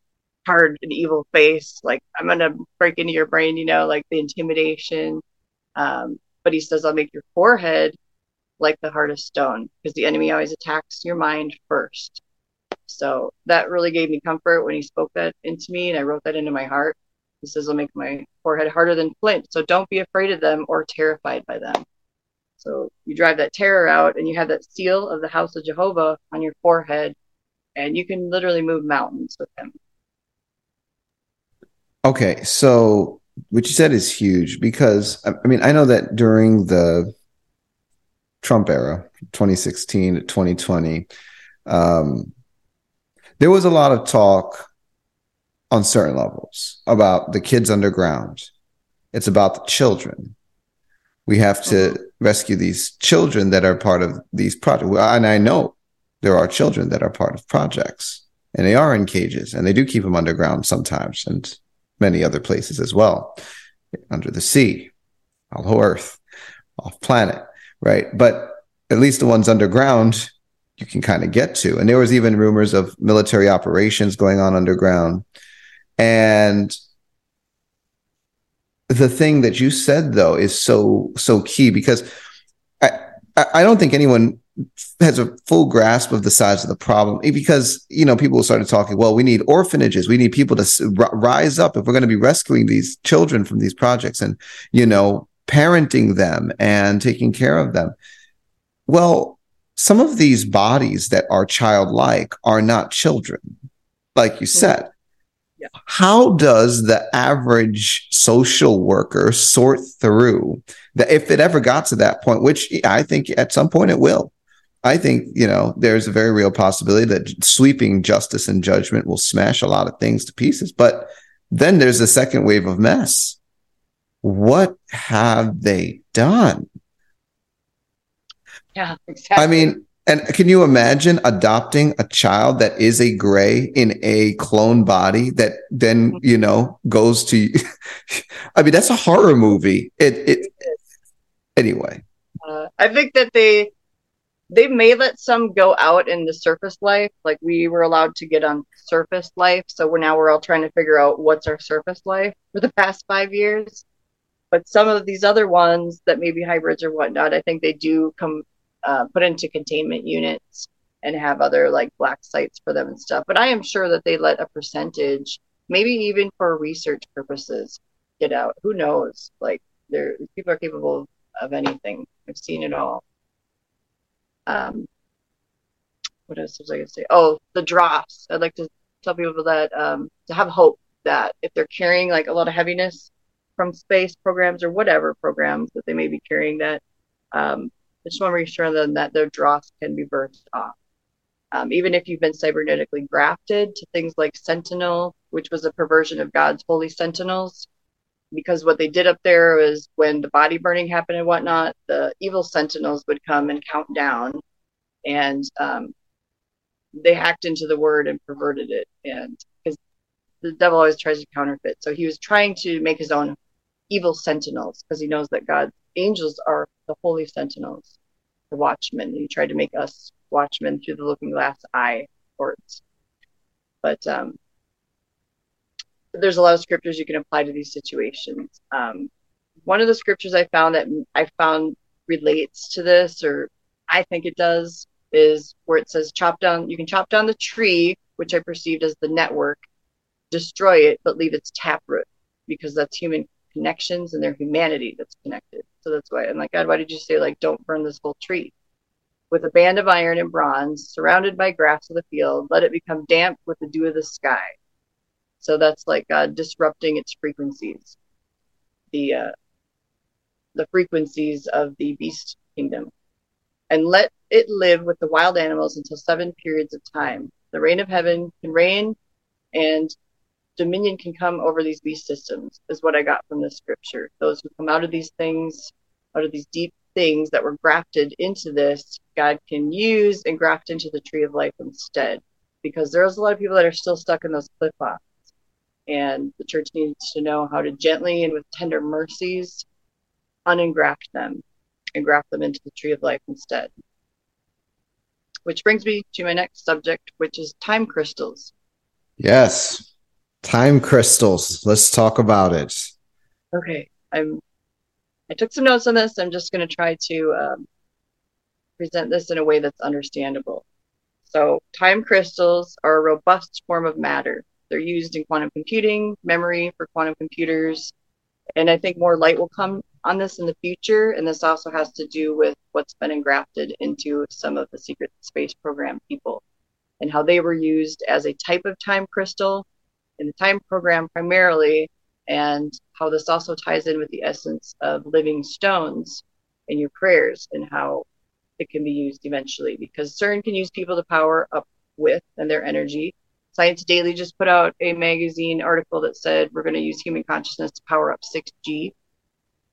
hard and evil face, like I'm gonna break into your brain, you know, like the intimidation. Um, but he says, I'll make your forehead like the heart of stone, because the enemy always attacks your mind first. So that really gave me comfort when he spoke that into me, and I wrote that into my heart. He says, I'll make my forehead harder than flint. So don't be afraid of them or terrified by them. So you drive that terror out, and you have that seal of the house of Jehovah on your forehead, and you can literally move mountains with him. Okay, so what you said is huge because I mean I know that during the Trump era, 2016 to 2020, um, there was a lot of talk on certain levels about the kids underground. It's about the children. We have to mm-hmm. rescue these children that are part of these projects. And I know there are children that are part of projects and they are in cages and they do keep them underground sometimes. And many other places as well, under the sea, all earth, off planet, right? But at least the ones underground, you can kind of get to. And there was even rumors of military operations going on underground. And the thing that you said though is so so key because I I don't think anyone has a full grasp of the size of the problem because you know people started talking well we need orphanages we need people to rise up if we're going to be rescuing these children from these projects and you know parenting them and taking care of them well some of these bodies that are childlike are not children like you said yeah. how does the average social worker sort through that if it ever got to that point which i think at some point it will I think, you know, there's a very real possibility that sweeping justice and judgment will smash a lot of things to pieces. But then there's a second wave of mess. What have they done? Yeah, exactly. I mean, and can you imagine adopting a child that is a gray in a clone body that then, you know, goes to I mean, that's a horror movie. It it anyway. Uh, I think that they they may let some go out in the surface life. Like we were allowed to get on surface life. So we're now we're all trying to figure out what's our surface life for the past five years. But some of these other ones that may be hybrids or whatnot, I think they do come uh, put into containment units and have other like black sites for them and stuff. But I am sure that they let a percentage, maybe even for research purposes, get out. Who knows? Like, there people are capable of, anything. I've seen it all. Um, what else was I to say? Oh, the dross. I'd like to tell people that um, to have hope that if they're carrying like a lot of heaviness from space programs or whatever programs that they may be carrying, that um, I just want to reassure them that their dross can be burst off. Um, even if you've been cybernetically grafted to things like Sentinel, which was a perversion of God's holy sentinels, because what they did up there was when the body burning happened and whatnot, the evil sentinels would come and count down, and um, they hacked into the word and perverted it, and the devil always tries to counterfeit, so he was trying to make his own evil sentinels because he knows that God's angels are the holy sentinels, the watchmen. He tried to make us watchmen through the looking glass eye words, but um, there's a lot of scriptures you can apply to these situations. Um, one of the scriptures I found that I found relates to this, or I think it does, is where it says, chop down, you can chop down the tree, which I perceived as the network, destroy it, but leave its taproot, because that's human connections and their humanity that's connected. So that's why I'm like, God, why did you say, like, don't burn this whole tree? With a band of iron and bronze, surrounded by grass of the field, let it become damp with the dew of the sky so that's like uh, disrupting its frequencies, the uh, the frequencies of the beast kingdom, and let it live with the wild animals until seven periods of time. The rain of heaven can reign, and dominion can come over these beast systems. Is what I got from this scripture. Those who come out of these things, out of these deep things that were grafted into this, God can use and graft into the tree of life instead. Because there's a lot of people that are still stuck in those cliff pots and the church needs to know how to gently and with tender mercies unengraft them and graft them into the tree of life instead. Which brings me to my next subject, which is time crystals. Yes, time crystals. Let's talk about it. Okay, I'm. I took some notes on this. I'm just going to try to um, present this in a way that's understandable. So, time crystals are a robust form of matter they're used in quantum computing, memory for quantum computers, and I think more light will come on this in the future. And this also has to do with what's been engrafted into some of the secret space program people and how they were used as a type of time crystal in the time program primarily, and how this also ties in with the essence of living stones in your prayers and how it can be used eventually because CERN can use people to power up with and their energy Science Daily just put out a magazine article that said we're going to use human consciousness to power up 6G.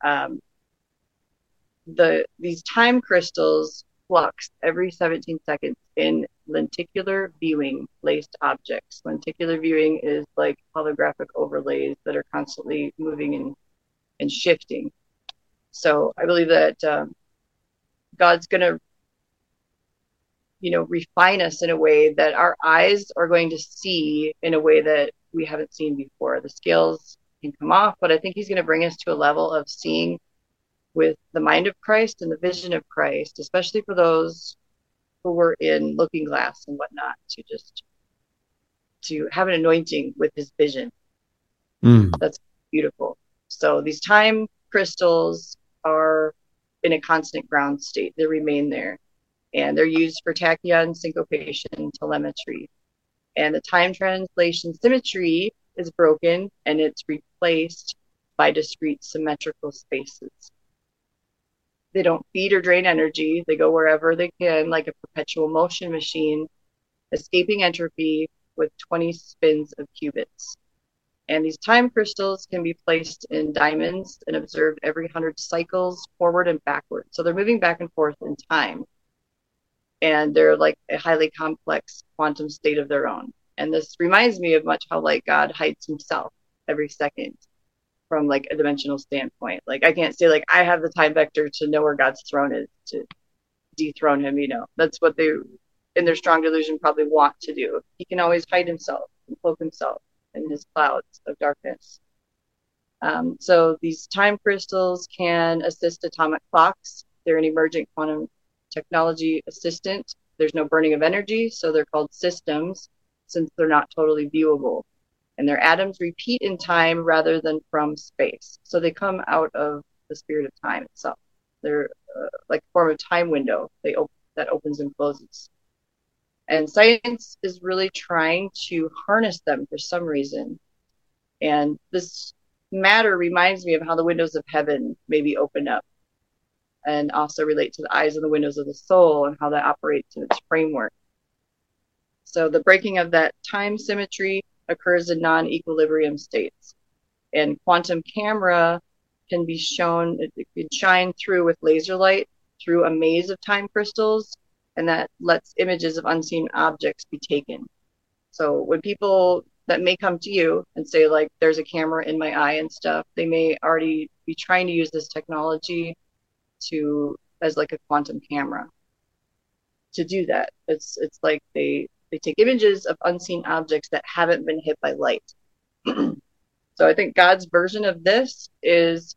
Um, the these time crystals flux every 17 seconds in lenticular viewing placed objects. Lenticular viewing is like holographic overlays that are constantly moving and and shifting. So I believe that um, God's going to you know refine us in a way that our eyes are going to see in a way that we haven't seen before the scales can come off but i think he's going to bring us to a level of seeing with the mind of christ and the vision of christ especially for those who were in looking glass and whatnot to just to have an anointing with his vision mm. that's beautiful so these time crystals are in a constant ground state they remain there and they're used for tachyon syncopation telemetry. And the time translation symmetry is broken and it's replaced by discrete symmetrical spaces. They don't feed or drain energy, they go wherever they can, like a perpetual motion machine, escaping entropy with 20 spins of qubits. And these time crystals can be placed in diamonds and observed every 100 cycles forward and backward. So they're moving back and forth in time and they're like a highly complex quantum state of their own. And this reminds me of much how like God hides himself every second from like a dimensional standpoint. Like I can't say like I have the time vector to know where God's throne is to dethrone him, you know. That's what they in their strong delusion probably want to do. He can always hide himself and cloak himself in his clouds of darkness. Um, so these time crystals can assist atomic clocks. They're an emergent quantum technology assistant. There's no burning of energy, so they're called systems since they're not totally viewable. And their atoms repeat in time rather than from space. So they come out of the spirit of time itself. They're uh, like a form of time window they op- that opens and closes. And science is really trying to harness them for some reason. And this matter reminds me of how the windows of heaven maybe open up and also relate to the eyes and the windows of the soul and how that operates in its framework. So the breaking of that time symmetry occurs in non-equilibrium states. And quantum camera can be shown, it, can shine through with laser light through a maze of time crystals, and that lets images of unseen objects be taken. So when people that may come to you and say like there's a camera in my eye and stuff, they may already be trying to use this technology to as like a quantum camera to do that. It's it's like they they take images of unseen objects that haven't been hit by light. so I think God's version of this is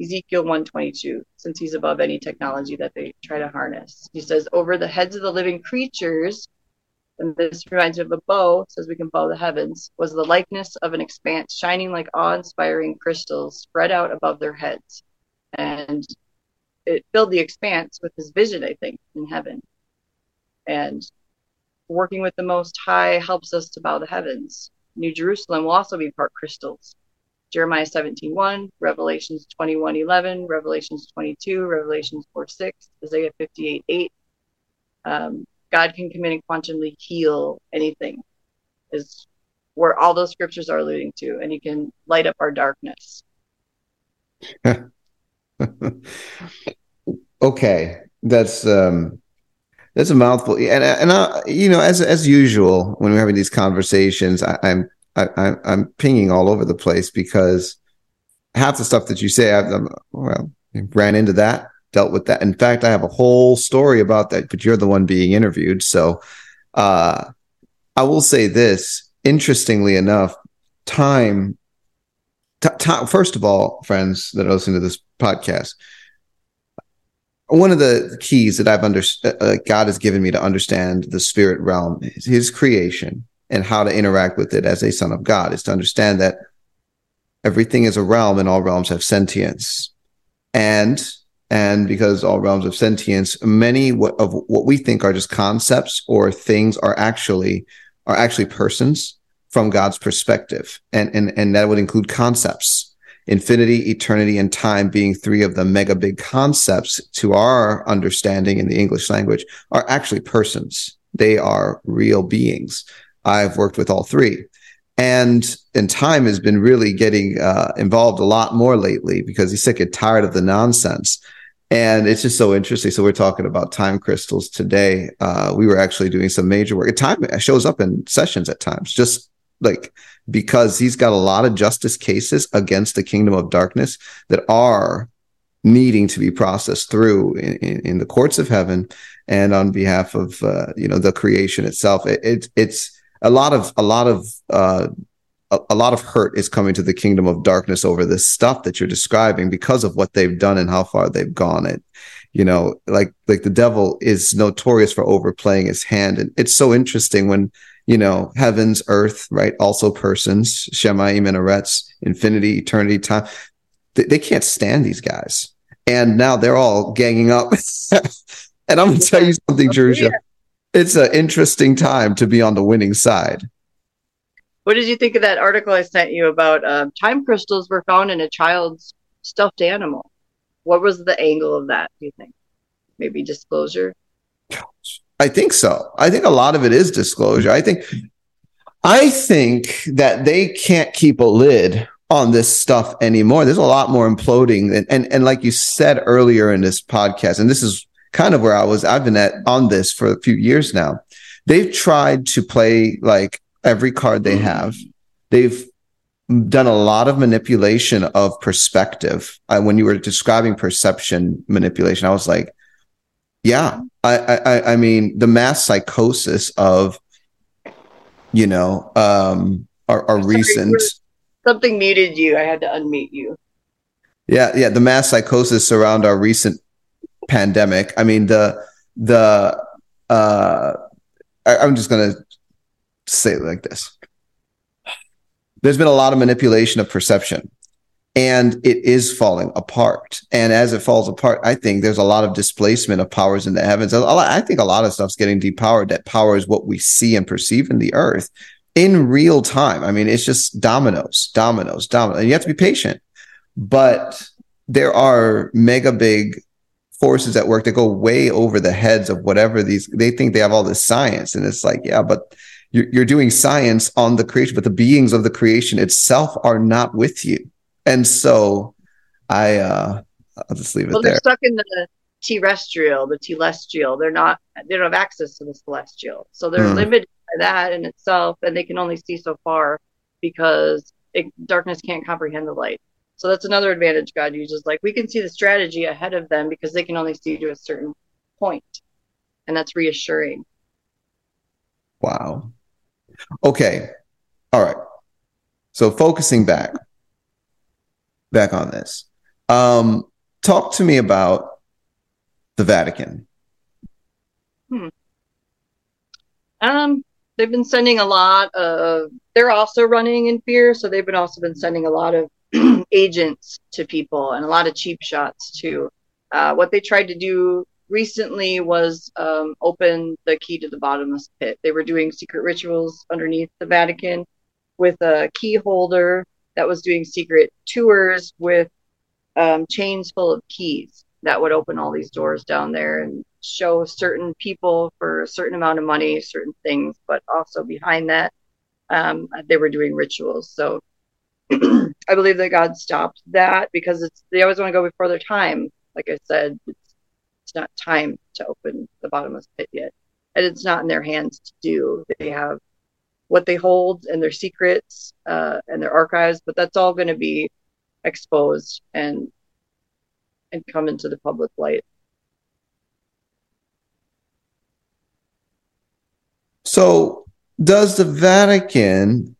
Ezekiel 122, since he's above any technology that they try to harness. He says, Over the heads of the living creatures, and this reminds me of a bow, says we can bow the heavens, was the likeness of an expanse shining like awe inspiring crystals spread out above their heads. And it filled the expanse with his vision, I think, in heaven. And working with the Most High helps us to bow the heavens. New Jerusalem will also be part crystals. Jeremiah 17:1, Revelations 21:11, Revelations 22, Revelations 4 6, Isaiah 58:8. Um, God can come in and quantumly heal anything, is where all those scriptures are alluding to, and He can light up our darkness. okay, that's um, that's a mouthful, and and I, you know, as as usual, when we're having these conversations, I, I'm I, I'm pinging all over the place because half the stuff that you say, I've well ran into that, dealt with that. In fact, I have a whole story about that, but you're the one being interviewed, so uh, I will say this. Interestingly enough, time T- t- first of all, friends that are listening to this podcast, one of the keys that I've understood, uh, uh, God has given me to understand the spirit realm, is His creation, and how to interact with it as a son of God, is to understand that everything is a realm, and all realms have sentience, and and because all realms have sentience, many of what we think are just concepts or things are actually are actually persons from God's perspective. And, and, and that would include concepts, infinity, eternity, and time being three of the mega big concepts to our understanding in the English language are actually persons. They are real beings. I've worked with all three. And and time has been really getting uh, involved a lot more lately because he's sick and tired of the nonsense. And it's just so interesting. So we're talking about time crystals today. Uh, we were actually doing some major work. Time shows up in sessions at times, just like because he's got a lot of justice cases against the kingdom of darkness that are needing to be processed through in, in, in the courts of heaven and on behalf of uh, you know the creation itself. It, it, it's a lot of a lot of uh, a, a, lot of hurt is coming to the kingdom of darkness over this stuff that you're describing because of what they've done and how far they've gone. It you know like like the devil is notorious for overplaying his hand. And it's so interesting when you know, heavens, earth, right? Also persons, Shemaim, minarets, infinity, eternity, time. They, they can't stand these guys. And now they're all ganging up. and I'm going to tell you something, Jerusha. It's an interesting time to be on the winning side. What did you think of that article I sent you about um, time crystals were found in a child's stuffed animal? What was the angle of that, do you think? Maybe disclosure? I think so. I think a lot of it is disclosure. I think I think that they can't keep a lid on this stuff anymore. There's a lot more imploding and, and and like you said earlier in this podcast, and this is kind of where I was, I've been at on this for a few years now. They've tried to play like every card they have. They've done a lot of manipulation of perspective. When you were describing perception manipulation, I was like, yeah, I, I, I mean, the mass psychosis of, you know, um, our, our Sorry, recent. Something muted you. I had to unmute you. Yeah, yeah. The mass psychosis around our recent pandemic. I mean, the the uh, I, I'm just gonna say it like this. There's been a lot of manipulation of perception and it is falling apart. And as it falls apart, I think there's a lot of displacement of powers in the heavens. I think a lot of stuff's getting depowered that powers what we see and perceive in the earth in real time. I mean, it's just dominoes, dominoes, dominoes. And you have to be patient. But there are mega big forces at work that go way over the heads of whatever these they think they have all this science. And it's like, yeah, but you're, you're doing science on the creation, but the beings of the creation itself are not with you and so I uh I'll just leave it well, there. They're stuck in the terrestrial, the telestial. They're not they don't have access to the celestial. So they're mm. limited by that in itself and they can only see so far because it, darkness can't comprehend the light. So that's another advantage God uses. Like we can see the strategy ahead of them because they can only see to a certain point. And that's reassuring. Wow. Okay. All right. So focusing back, back on this. Um, talk to me about the Vatican. Hmm. Um, they've been sending a lot of. They're also running in fear, so they've been also been sending a lot of agents to people and a lot of cheap shots too. Uh, what they tried to do recently was um, open the key to the bottomless pit. They were doing secret rituals underneath the Vatican with a key holder that was doing secret tours with um, chains full of keys that would open all these doors down there and show certain people for a certain amount of money certain things but also behind that um, they were doing rituals. So i believe that god stopped that because it's they always want to go before their time. Like i said it's, it's not time to open the bottomless pit yet and it's not in their hands to do. They have what they hold and their secrets uh, and their archives, but that's all going to be exposed and and come into the public light. So, does the Vatican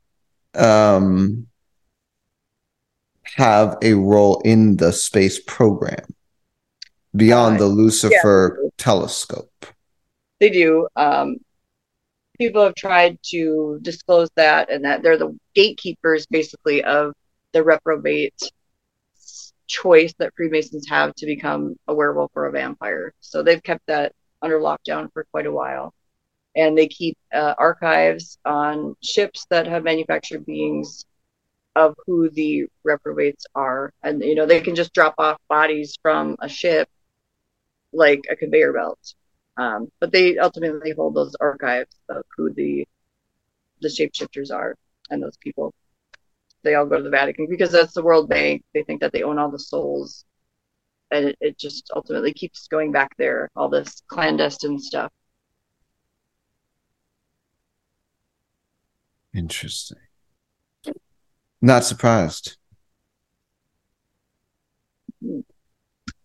um, have a role in the space program beyond uh, the Lucifer yeah. telescope? They do. Um, people have tried to disclose that and that they're the gatekeepers basically of the reprobate choice that Freemasons have to become a werewolf or a vampire. So they've kept that under lockdown for quite a while. And they keep uh, archives on ships that have manufactured beings of who the reprobates are. And, you know, they can just drop off bodies from a ship like a conveyor belt. Um, but they ultimately hold those archives of who the the shapeshifters are and those people. They all go to the Vatican because that's the World Bank. They think that they own all the souls, and it, it just ultimately keeps going back there. All this clandestine stuff. Interesting. Not surprised. Hmm.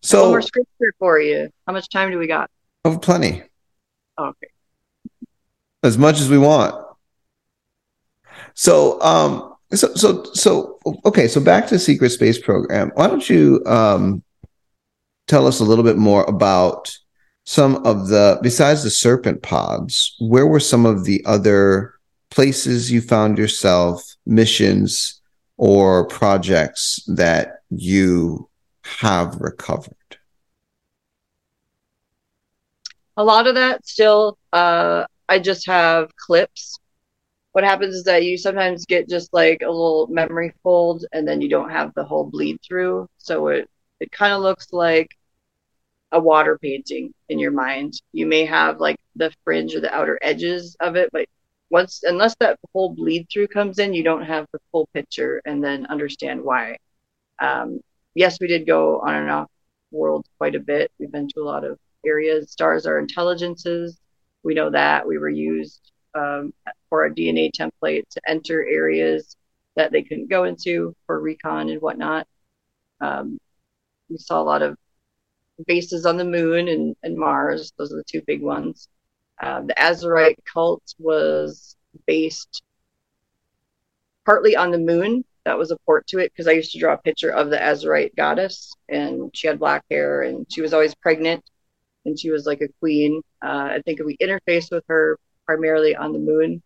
So, One more scripture for you. How much time do we got? Oh, plenty. Okay. As much as we want. So, um, so, so, so, okay. So back to secret space program. Why don't you, um, tell us a little bit more about some of the, besides the serpent pods, where were some of the other places you found yourself, missions or projects that you have recovered? A lot of that still uh, i just have clips. What happens is that you sometimes get just like a little memory fold and then you don't have the whole bleed through. So it it kind of looks like a water painting in your mind. You may have like the fringe or the outer edges of it but once unless that whole bleed through comes in you don't have the full picture and then understand why. Um, yes we did go on and off world quite a bit. We've been to a lot of areas. Stars are intelligences. We know that we were used um, for a DNA template to enter areas that they couldn't go into for recon and whatnot. Um, we saw a lot of bases on the moon and, and Mars. Those are the two big ones. Uh, the Azurite cult was based partly on the moon. That was a port to it because I used to draw a picture of the Azurite goddess, and she had black hair and she was always pregnant and she was like a queen. Uh, I think we interfaced with her primarily on the moon,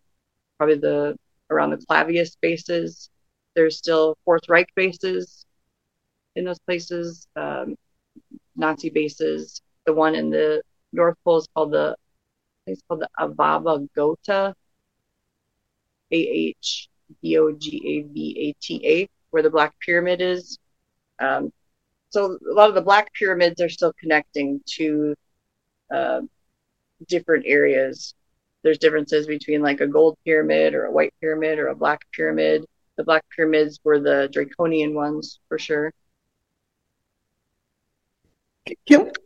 probably the around the Clavius bases. There's still Fourth Reich bases in those places, um, Nazi bases. The one in the North Pole is called the it's called the Avava Gota, A H B O G A V A T A, where the Black Pyramid is. Um, so a lot of the Black Pyramids are still connecting to uh, different areas. There's differences between like a gold pyramid or a white pyramid or a black pyramid. The black pyramids were the draconian ones for sure.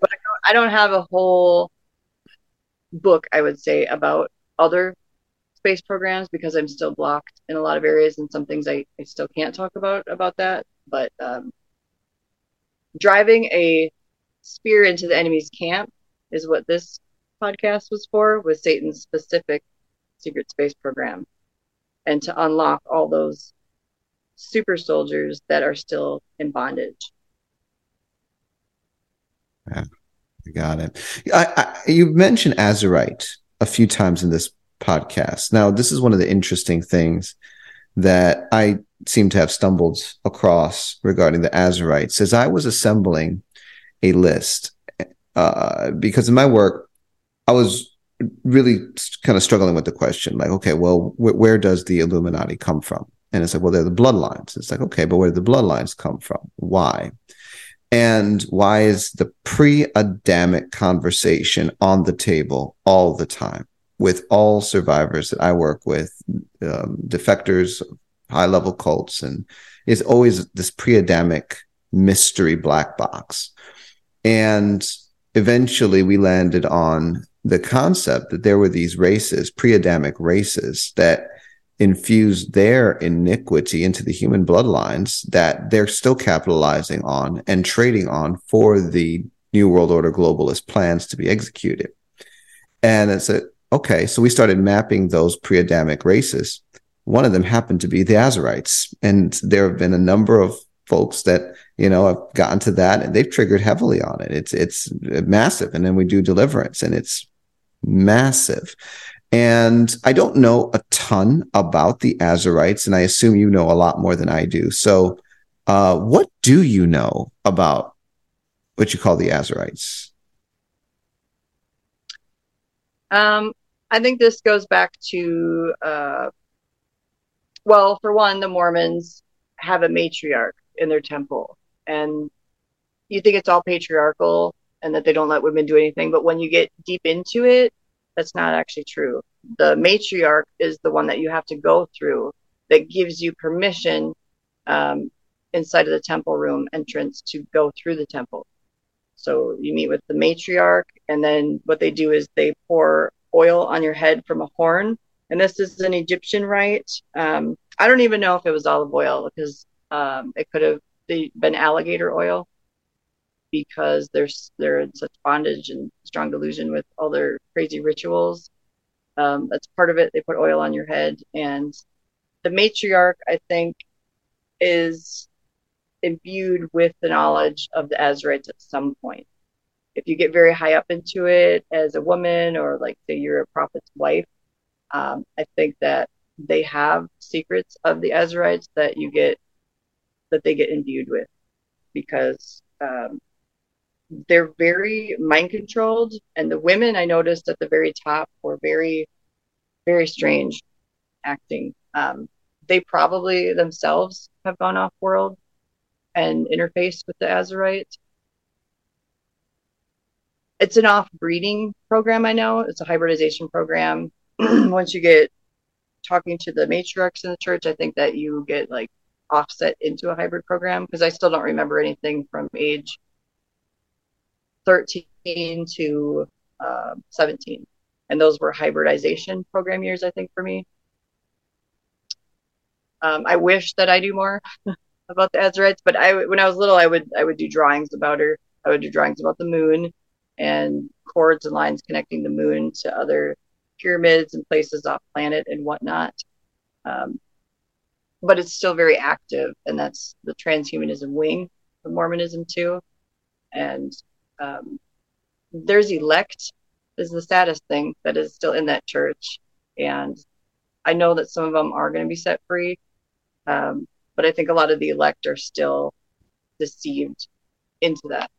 But I don't, I don't have a whole book, I would say, about other space programs because I'm still blocked in a lot of areas and some things I, I still can't talk about about that. But um, driving a spear into the enemy's camp is what this podcast was for, was Satan's specific secret space program. And to unlock all those super soldiers that are still in bondage. Yeah, I got it. I, I, you mentioned Azurite a few times in this podcast. Now, this is one of the interesting things that I seem to have stumbled across regarding the Azerites as I was assembling a list. Uh, because in my work, I was really kind of struggling with the question like, okay, well, wh- where does the Illuminati come from? And it's like, well, they're the bloodlines. It's like, okay, but where do the bloodlines come from? Why? And why is the pre Adamic conversation on the table all the time with all survivors that I work with, um, defectors, high level cults, and it's always this pre Adamic mystery black box. And eventually we landed on the concept that there were these races, pre Adamic races, that infused their iniquity into the human bloodlines that they're still capitalizing on and trading on for the New World Order globalist plans to be executed. And it's a, okay, so we started mapping those pre Adamic races. One of them happened to be the Azerites. And there have been a number of folks that you know I've gotten to that and they've triggered heavily on it it's it's massive and then we do deliverance and it's massive and I don't know a ton about the Azerites, and I assume you know a lot more than I do. So, uh, what do you know about what you call the Azerites? Um, I think this goes back to, uh, well, for one, the Mormons have a matriarch in their temple, and you think it's all patriarchal and that they don't let women do anything, but when you get deep into it, that's not actually true. The matriarch is the one that you have to go through that gives you permission um, inside of the temple room entrance to go through the temple. So you meet with the matriarch, and then what they do is they pour oil on your head from a horn. And this is an Egyptian rite. Um, I don't even know if it was olive oil because um, it could have been alligator oil because they're they're in such bondage and strong delusion with all their crazy rituals. Um, that's part of it. They put oil on your head, and the matriarch, I think, is imbued with the knowledge of the Azerites at some point. If you get very high up into it as a woman, or like say you're a prophet's wife, um, I think that they have secrets of the Azerites that you get that they get imbued with because um, they're very mind controlled. And the women i noticed at the very top were very very strange acting. Um, they probably themselves have gone off world and interfaced with the azerite it's an off breeding program i know. It's a hybridization program. Once you get talking to the matriarchs in the church i think that you get like offset into a hybrid program because i still don't remember anything from age 13 to uh, 17. And those were hybridization program years, I think, for me. Um, I wish that I knew more about the Azerites, but I, when I was little, I would I would do drawings about her. I would do drawings about the moon and cords and lines connecting the moon to other pyramids and places off planet and whatnot. Um, but it's still very active, and that's the transhumanism wing of Mormonism too. And um, there's elect is the saddest thing that is still in that church, and I know that some of them are going to be set free, um, but I think a lot of the elect are still deceived into that.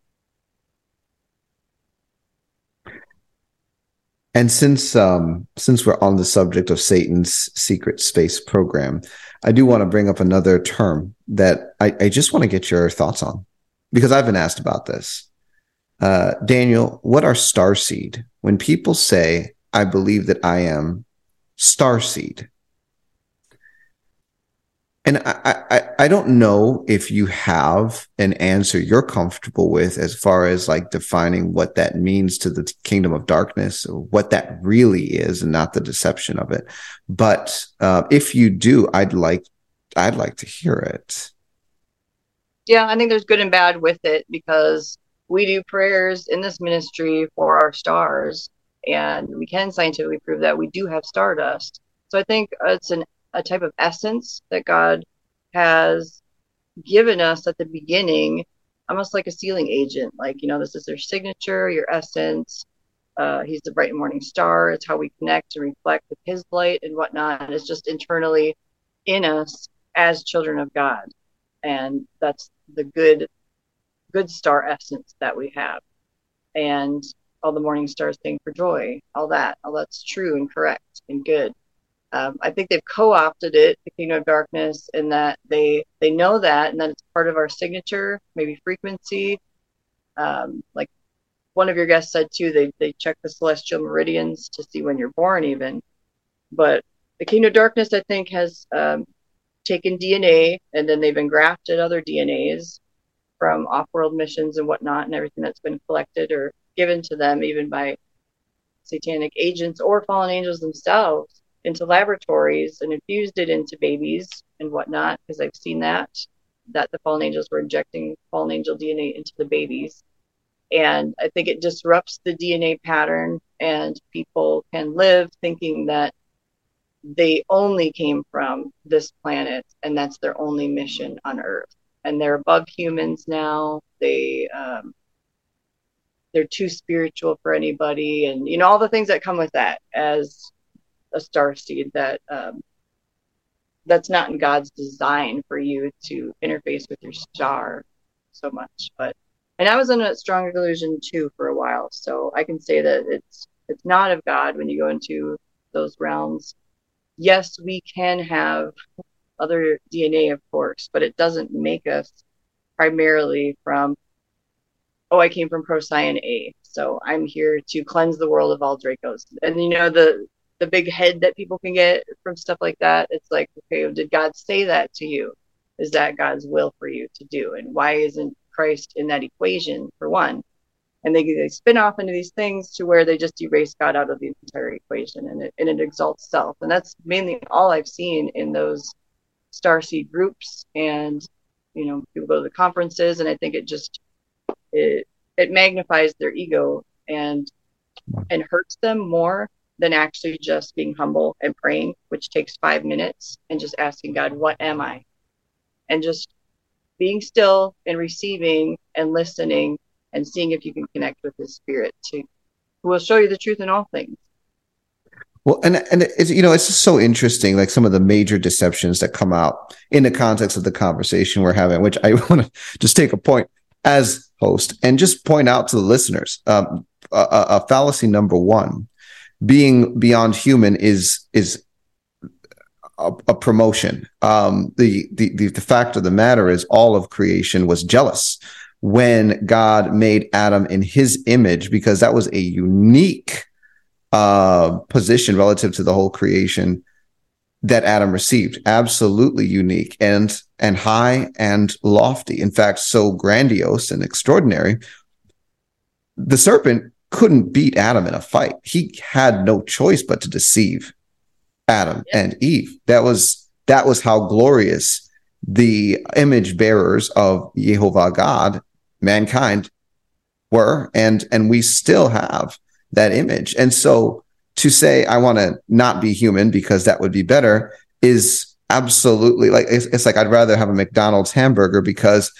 And since um, since we're on the subject of Satan's secret space program, I do want to bring up another term that I, I just want to get your thoughts on because I've been asked about this. Uh, Daniel, what are star seed? When people say, "I believe that I am star seed," And I, I, I don't know if you have an answer you're comfortable with as far as like defining what that means to the kingdom of darkness what that really is and not the deception of it. But uh, if you do, I'd like I'd like to hear it. Yeah, I think there's good and bad with it because we do prayers in this ministry for our stars, and we can scientifically prove that we do have stardust. So I think it's an a type of essence that God has given us at the beginning, almost like a sealing agent. Like, you know, this is their signature, your essence. Uh, he's the bright morning star. It's how we connect and reflect with his light and whatnot. And it's just internally in us as children of God. And that's the good, good star essence that we have. And all the morning stars sing for joy, all that, all that's true and correct and good. Um, I think they've co-opted it, the Kingdom of Darkness, in that they they know that, and that it's part of our signature, maybe frequency. Um, like one of your guests said too, they they check the celestial meridians to see when you're born, even. But the Kingdom of Darkness, I think, has um, taken DNA and then they've engrafted other DNAs from off-world missions and whatnot, and everything that's been collected or given to them, even by satanic agents or fallen angels themselves into laboratories and infused it into babies and whatnot, because I've seen that, that the fallen angels were injecting fallen angel DNA into the babies. And I think it disrupts the DNA pattern, and people can live thinking that they only came from this planet and that's their only mission on Earth. And they're above humans now. They, um, they're too spiritual for anybody and you know all the things that come with that as a star seed that um, that's not in God's design for you to interface with your star so much. But and I was in a strong delusion too for a while, so I can say that it's it's not of God when you go into those realms. Yes, we can have other DNA, of course, but it doesn't make us primarily from. Oh, I came from Procyon A, so I'm here to cleanse the world of all Dracos. And you know the the big head that people can get from stuff like that. It's like, okay, did God say that to you? Is that God's will for you to do? And why isn't Christ in that equation for one? And they, they spin off into these things to where they just erase God out of the entire equation and it, and it exalts self. And that's mainly all I've seen in those starseed groups. And, you know, people go to the conferences and I think it just, it, it magnifies their ego and, and hurts them more than actually just being humble and praying, which takes five minutes, and just asking God, What am I? And just being still and receiving and listening and seeing if you can connect with His Spirit to who will show you the truth in all things. Well, and and it's you know it's just so interesting, like some of the major deceptions that come out in the context of the conversation we're having, which I want to just take a point as host and just point out to the listeners. Um, a, a fallacy number one being beyond human is is a, a promotion. Um, the, the the the fact of the matter is, all of creation was jealous when God made Adam in His image, because that was a unique uh, position relative to the whole creation that Adam received. Absolutely unique and and high and lofty. In fact, so grandiose and extraordinary. The serpent couldn't beat Adam in a fight. He had no choice but to deceive Adam yeah. and Eve. That was that was how glorious the image bearers of Jehovah God, mankind, were, and and we still have that image. And so to say I want to not be human because that would be better is absolutely like it's, it's like I'd rather have a McDonald's hamburger because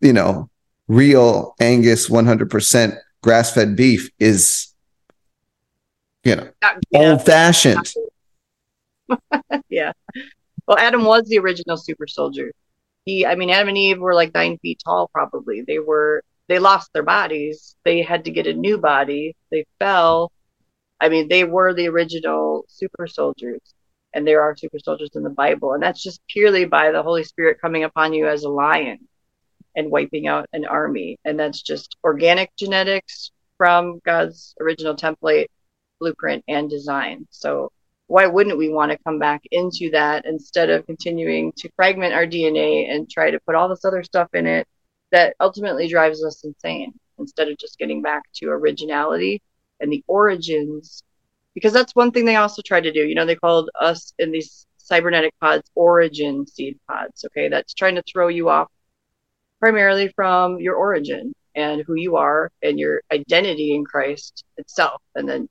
you know real Angus 100% grass fed beef is, you know, yeah. old fashioned. yeah. Well, Adam was the original super soldier. he i mean adam and eve were like nine feet tall probably they were they lost their bodies they had to get a new body they fell i mean they were the original super soldiers and there are super soldiers in the bible and that's just purely by the holy spirit coming upon you as a lion and wiping out an army. And that's just organic genetics from god's original template blueprint and design. So why wouldn't we want to come back into that instead of continuing to fragment our DNA and try to put all this other stuff in it that ultimately drives us insane instead of just getting back to originality and the origins? Because that's one thing they also tried to do. You know they called us in these cybernetic pods origin seed pods okay? That's trying to throw you off primarily from your origin and who you are and your identity in Christ itself and then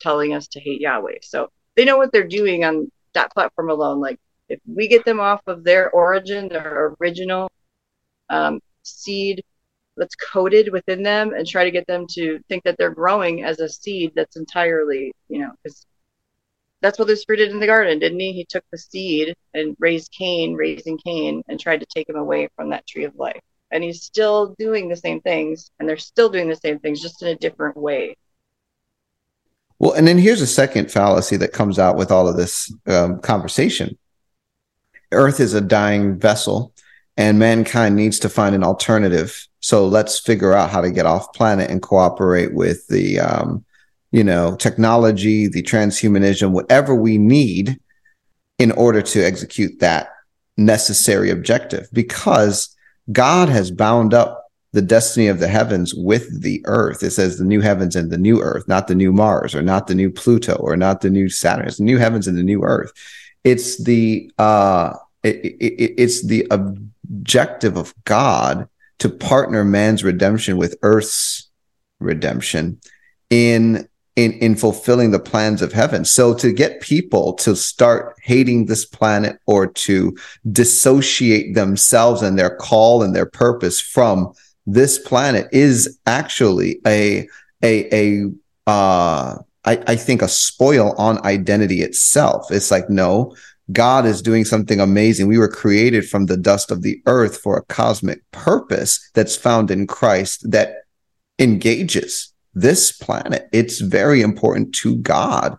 telling us to hate Yahweh so they know what they're doing on that platform alone. Like if we get them off of their origin, their original um, seed that's coded within them, and try to get them to think that they're growing as a seed that's entirely, you know, because that's what spirit did in the garden, didn't he? He took the seed and raised Cain, raising Cain, and tried to take him away from that tree of life. And he's still doing the same things, and they're still doing the same things, just in a different way. Well, and then here's a second fallacy that comes out with all of this um, conversation Earth is a dying vessel, and mankind needs to find an alternative. So let's figure out how to get off planet and cooperate with the, um, you know, technology, the transhumanism, whatever we need in order to execute that necessary objective. Because God has bound up the destiny of the heavens with the earth. It says the new heavens and the new earth, not the new Mars or not the new Pluto or not the new Saturn. It's the new heavens and the new earth. It's the uh, it, it, it's the objective of God to partner man's redemption with Earth's redemption in in in fulfilling the plans of heaven. So to get people to start hating this planet or to dissociate themselves and their call and their purpose from this planet is actually a a a uh I, I think a spoil on identity itself. It's like, no, God is doing something amazing. We were created from the dust of the earth for a cosmic purpose that's found in Christ that engages this planet. It's very important to God.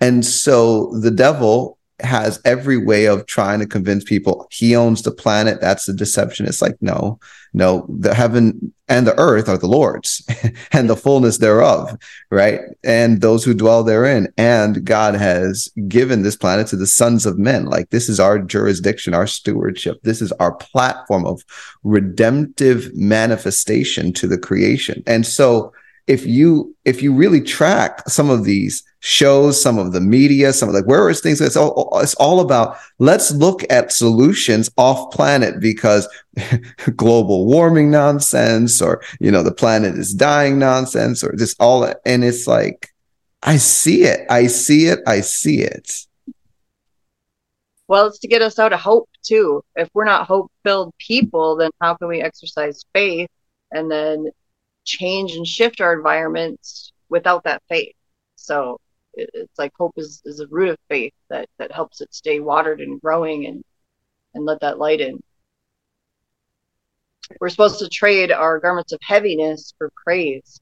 And so the devil has every way of trying to convince people he owns the planet. That's the deception. It's like, no, no, the heaven and the earth are the Lord's and the fullness thereof, right? And those who dwell therein. And God has given this planet to the sons of men. Like this is our jurisdiction, our stewardship. This is our platform of redemptive manifestation to the creation. And so if you if you really track some of these shows, some of the media, some of like where is things? It's all it's all about. Let's look at solutions off planet because global warming nonsense, or you know the planet is dying nonsense, or this all. And it's like I see it, I see it, I see it. Well, it's to get us out of hope too. If we're not hope filled people, then how can we exercise faith and then change and shift our environments without that faith. So it, it's like hope is, is a root of faith that, that helps it stay watered and growing and, and let that light in. We're supposed to trade our garments of heaviness for praise.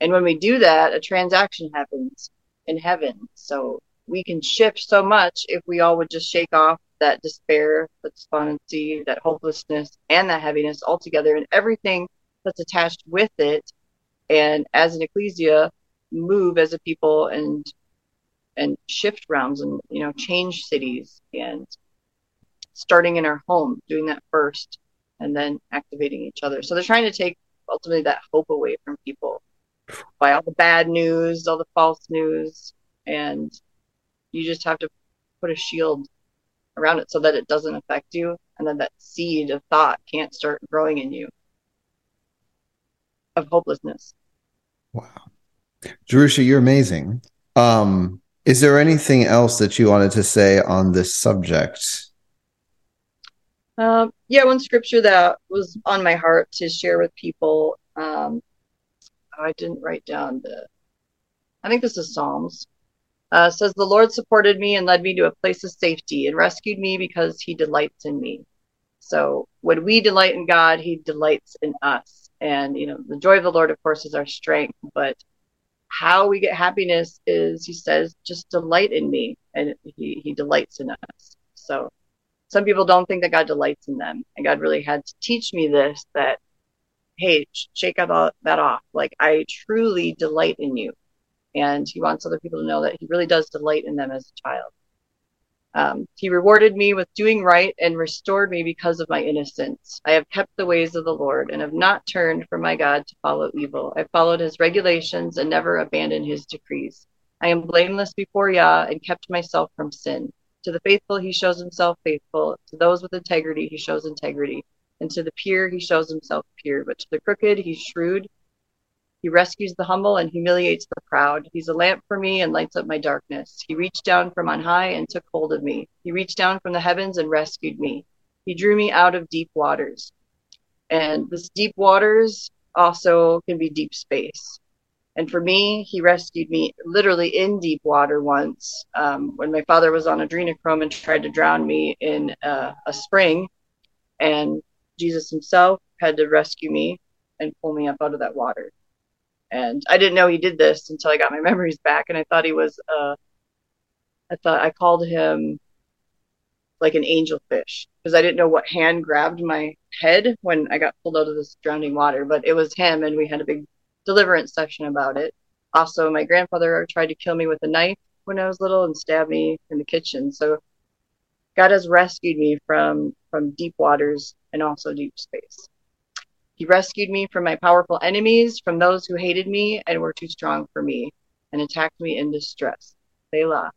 And when we do that, a transaction happens in heaven. So we can shift so much if we all would just shake off that despair, that despondency, that hopelessness, and that heaviness altogether, and everything that's attached with it. And as an ecclesia move as a people and and shift realms and you know change cities and starting in our home doing that first and then activating each other. So they're trying to take ultimately that hope away from people by all the bad news all the false news and you just have to put a shield around it so that it doesn't affect you and then that seed of thought can't start growing in you of hopelessness. Wow. Jerusha, you're amazing. Um, is there anything else that you wanted to say on this subject? Um, yeah, one scripture that was on my heart to share with people. Um, I didn't write down the. I think this is Psalms. Uh, says the Lord supported me and led me to a place of safety and rescued me because He delights in me. So when we delight in God, He delights in us. And, you know, the joy of the Lord, of course, is our strength. But how we get happiness is, He says, just delight in me. And He, he delights in us. So some people don't think that God delights in them. And God really had to teach me this that, hey, shake that off. Like, I truly delight in you. And He wants other people to know that He really does delight in them as a child. Um, he rewarded me with doing right and restored me because of my innocence. I have kept the ways of the Lord and have not turned from my God to follow evil. I followed his regulations and never abandoned his decrees. I am blameless before Yah and kept myself from sin. To the faithful, he shows himself faithful. To those with integrity, he shows integrity. And to the pure, he shows himself pure. But to the crooked, he's shrewd he rescues the humble and humiliates the proud. He's a lamp for me and lights up my darkness. He reached down from on high and took hold of me. He reached down from the heavens and rescued me. He drew me out of deep waters. And this deep waters also can be deep space. And for me, he rescued me literally in deep water once um, when my father was on adrenochrome and tried to drown me in a spring. And Jesus himself had to rescue me and pull me up out of that water. And I didn't know he did this until I got my memories back, and I thought he was. Uh, I thought I called him like an angelfish because I didn't know what hand grabbed my head when I got pulled out of this drowning water, but it was him, and we had a big deliverance session about it. Also, my grandfather tried to kill me with a knife when I was little and stabbed me in the kitchen. So God has rescued me from from deep waters and also deep space. He rescued me from my powerful enemies, from those who hated me and were too strong for me, and attacked me in distress. Selah.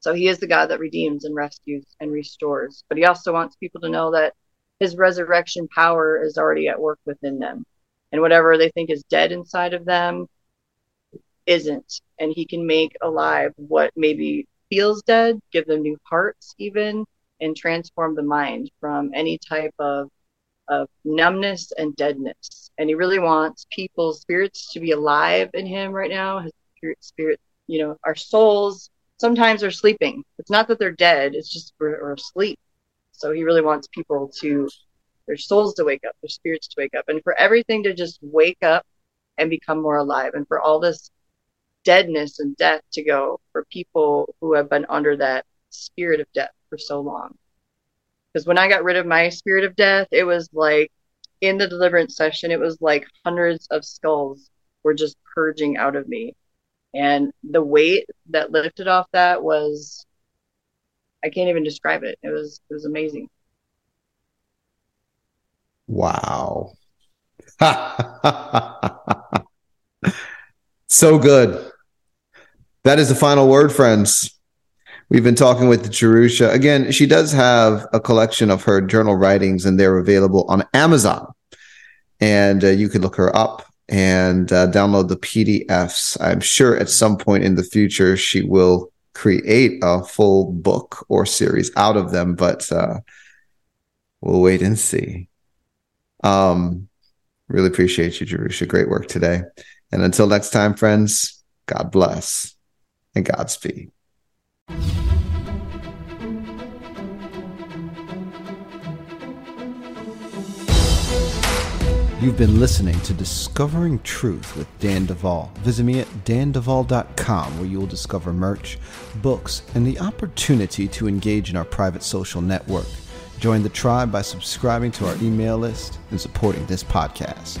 So he is the God that redeems and rescues and restores. But he also wants people to know that his resurrection power is already at work within them. And whatever they think is dead inside of them isn't. And he can make alive what maybe feels dead, give them new hearts, even, and transform the mind from any type of of numbness and deadness. And he really wants people's spirits to be alive in him right now. His spirit, spirit, you know, our souls sometimes are sleeping. It's not that they're dead, it's just we're, we're asleep. So he really wants people to, their souls to wake up, their spirits to wake up, and for everything to just wake up and become more alive, and for all this deadness and death to go for people who have been under that spirit of death for so long. Because when I got rid of my spirit of death, it was like in the deliverance session, it was like hundreds of skulls were just purging out of me. And the weight that lifted off that was I can't even describe it. It was it was amazing. Wow. so good. That is the final word, friends. We've been talking with Jerusha. Again, she does have a collection of her journal writings, and they're available on Amazon. And uh, you can look her up and uh, download the PDFs. I'm sure at some point in the future she will create a full book or series out of them, but uh, we'll wait and see. Um, really appreciate you, Jerusha. Great work today. And until next time, friends, God bless and Godspeed. You've been listening to Discovering Truth with Dan Duval. Visit me at danduval.com where you will discover merch, books, and the opportunity to engage in our private social network. Join the tribe by subscribing to our email list and supporting this podcast.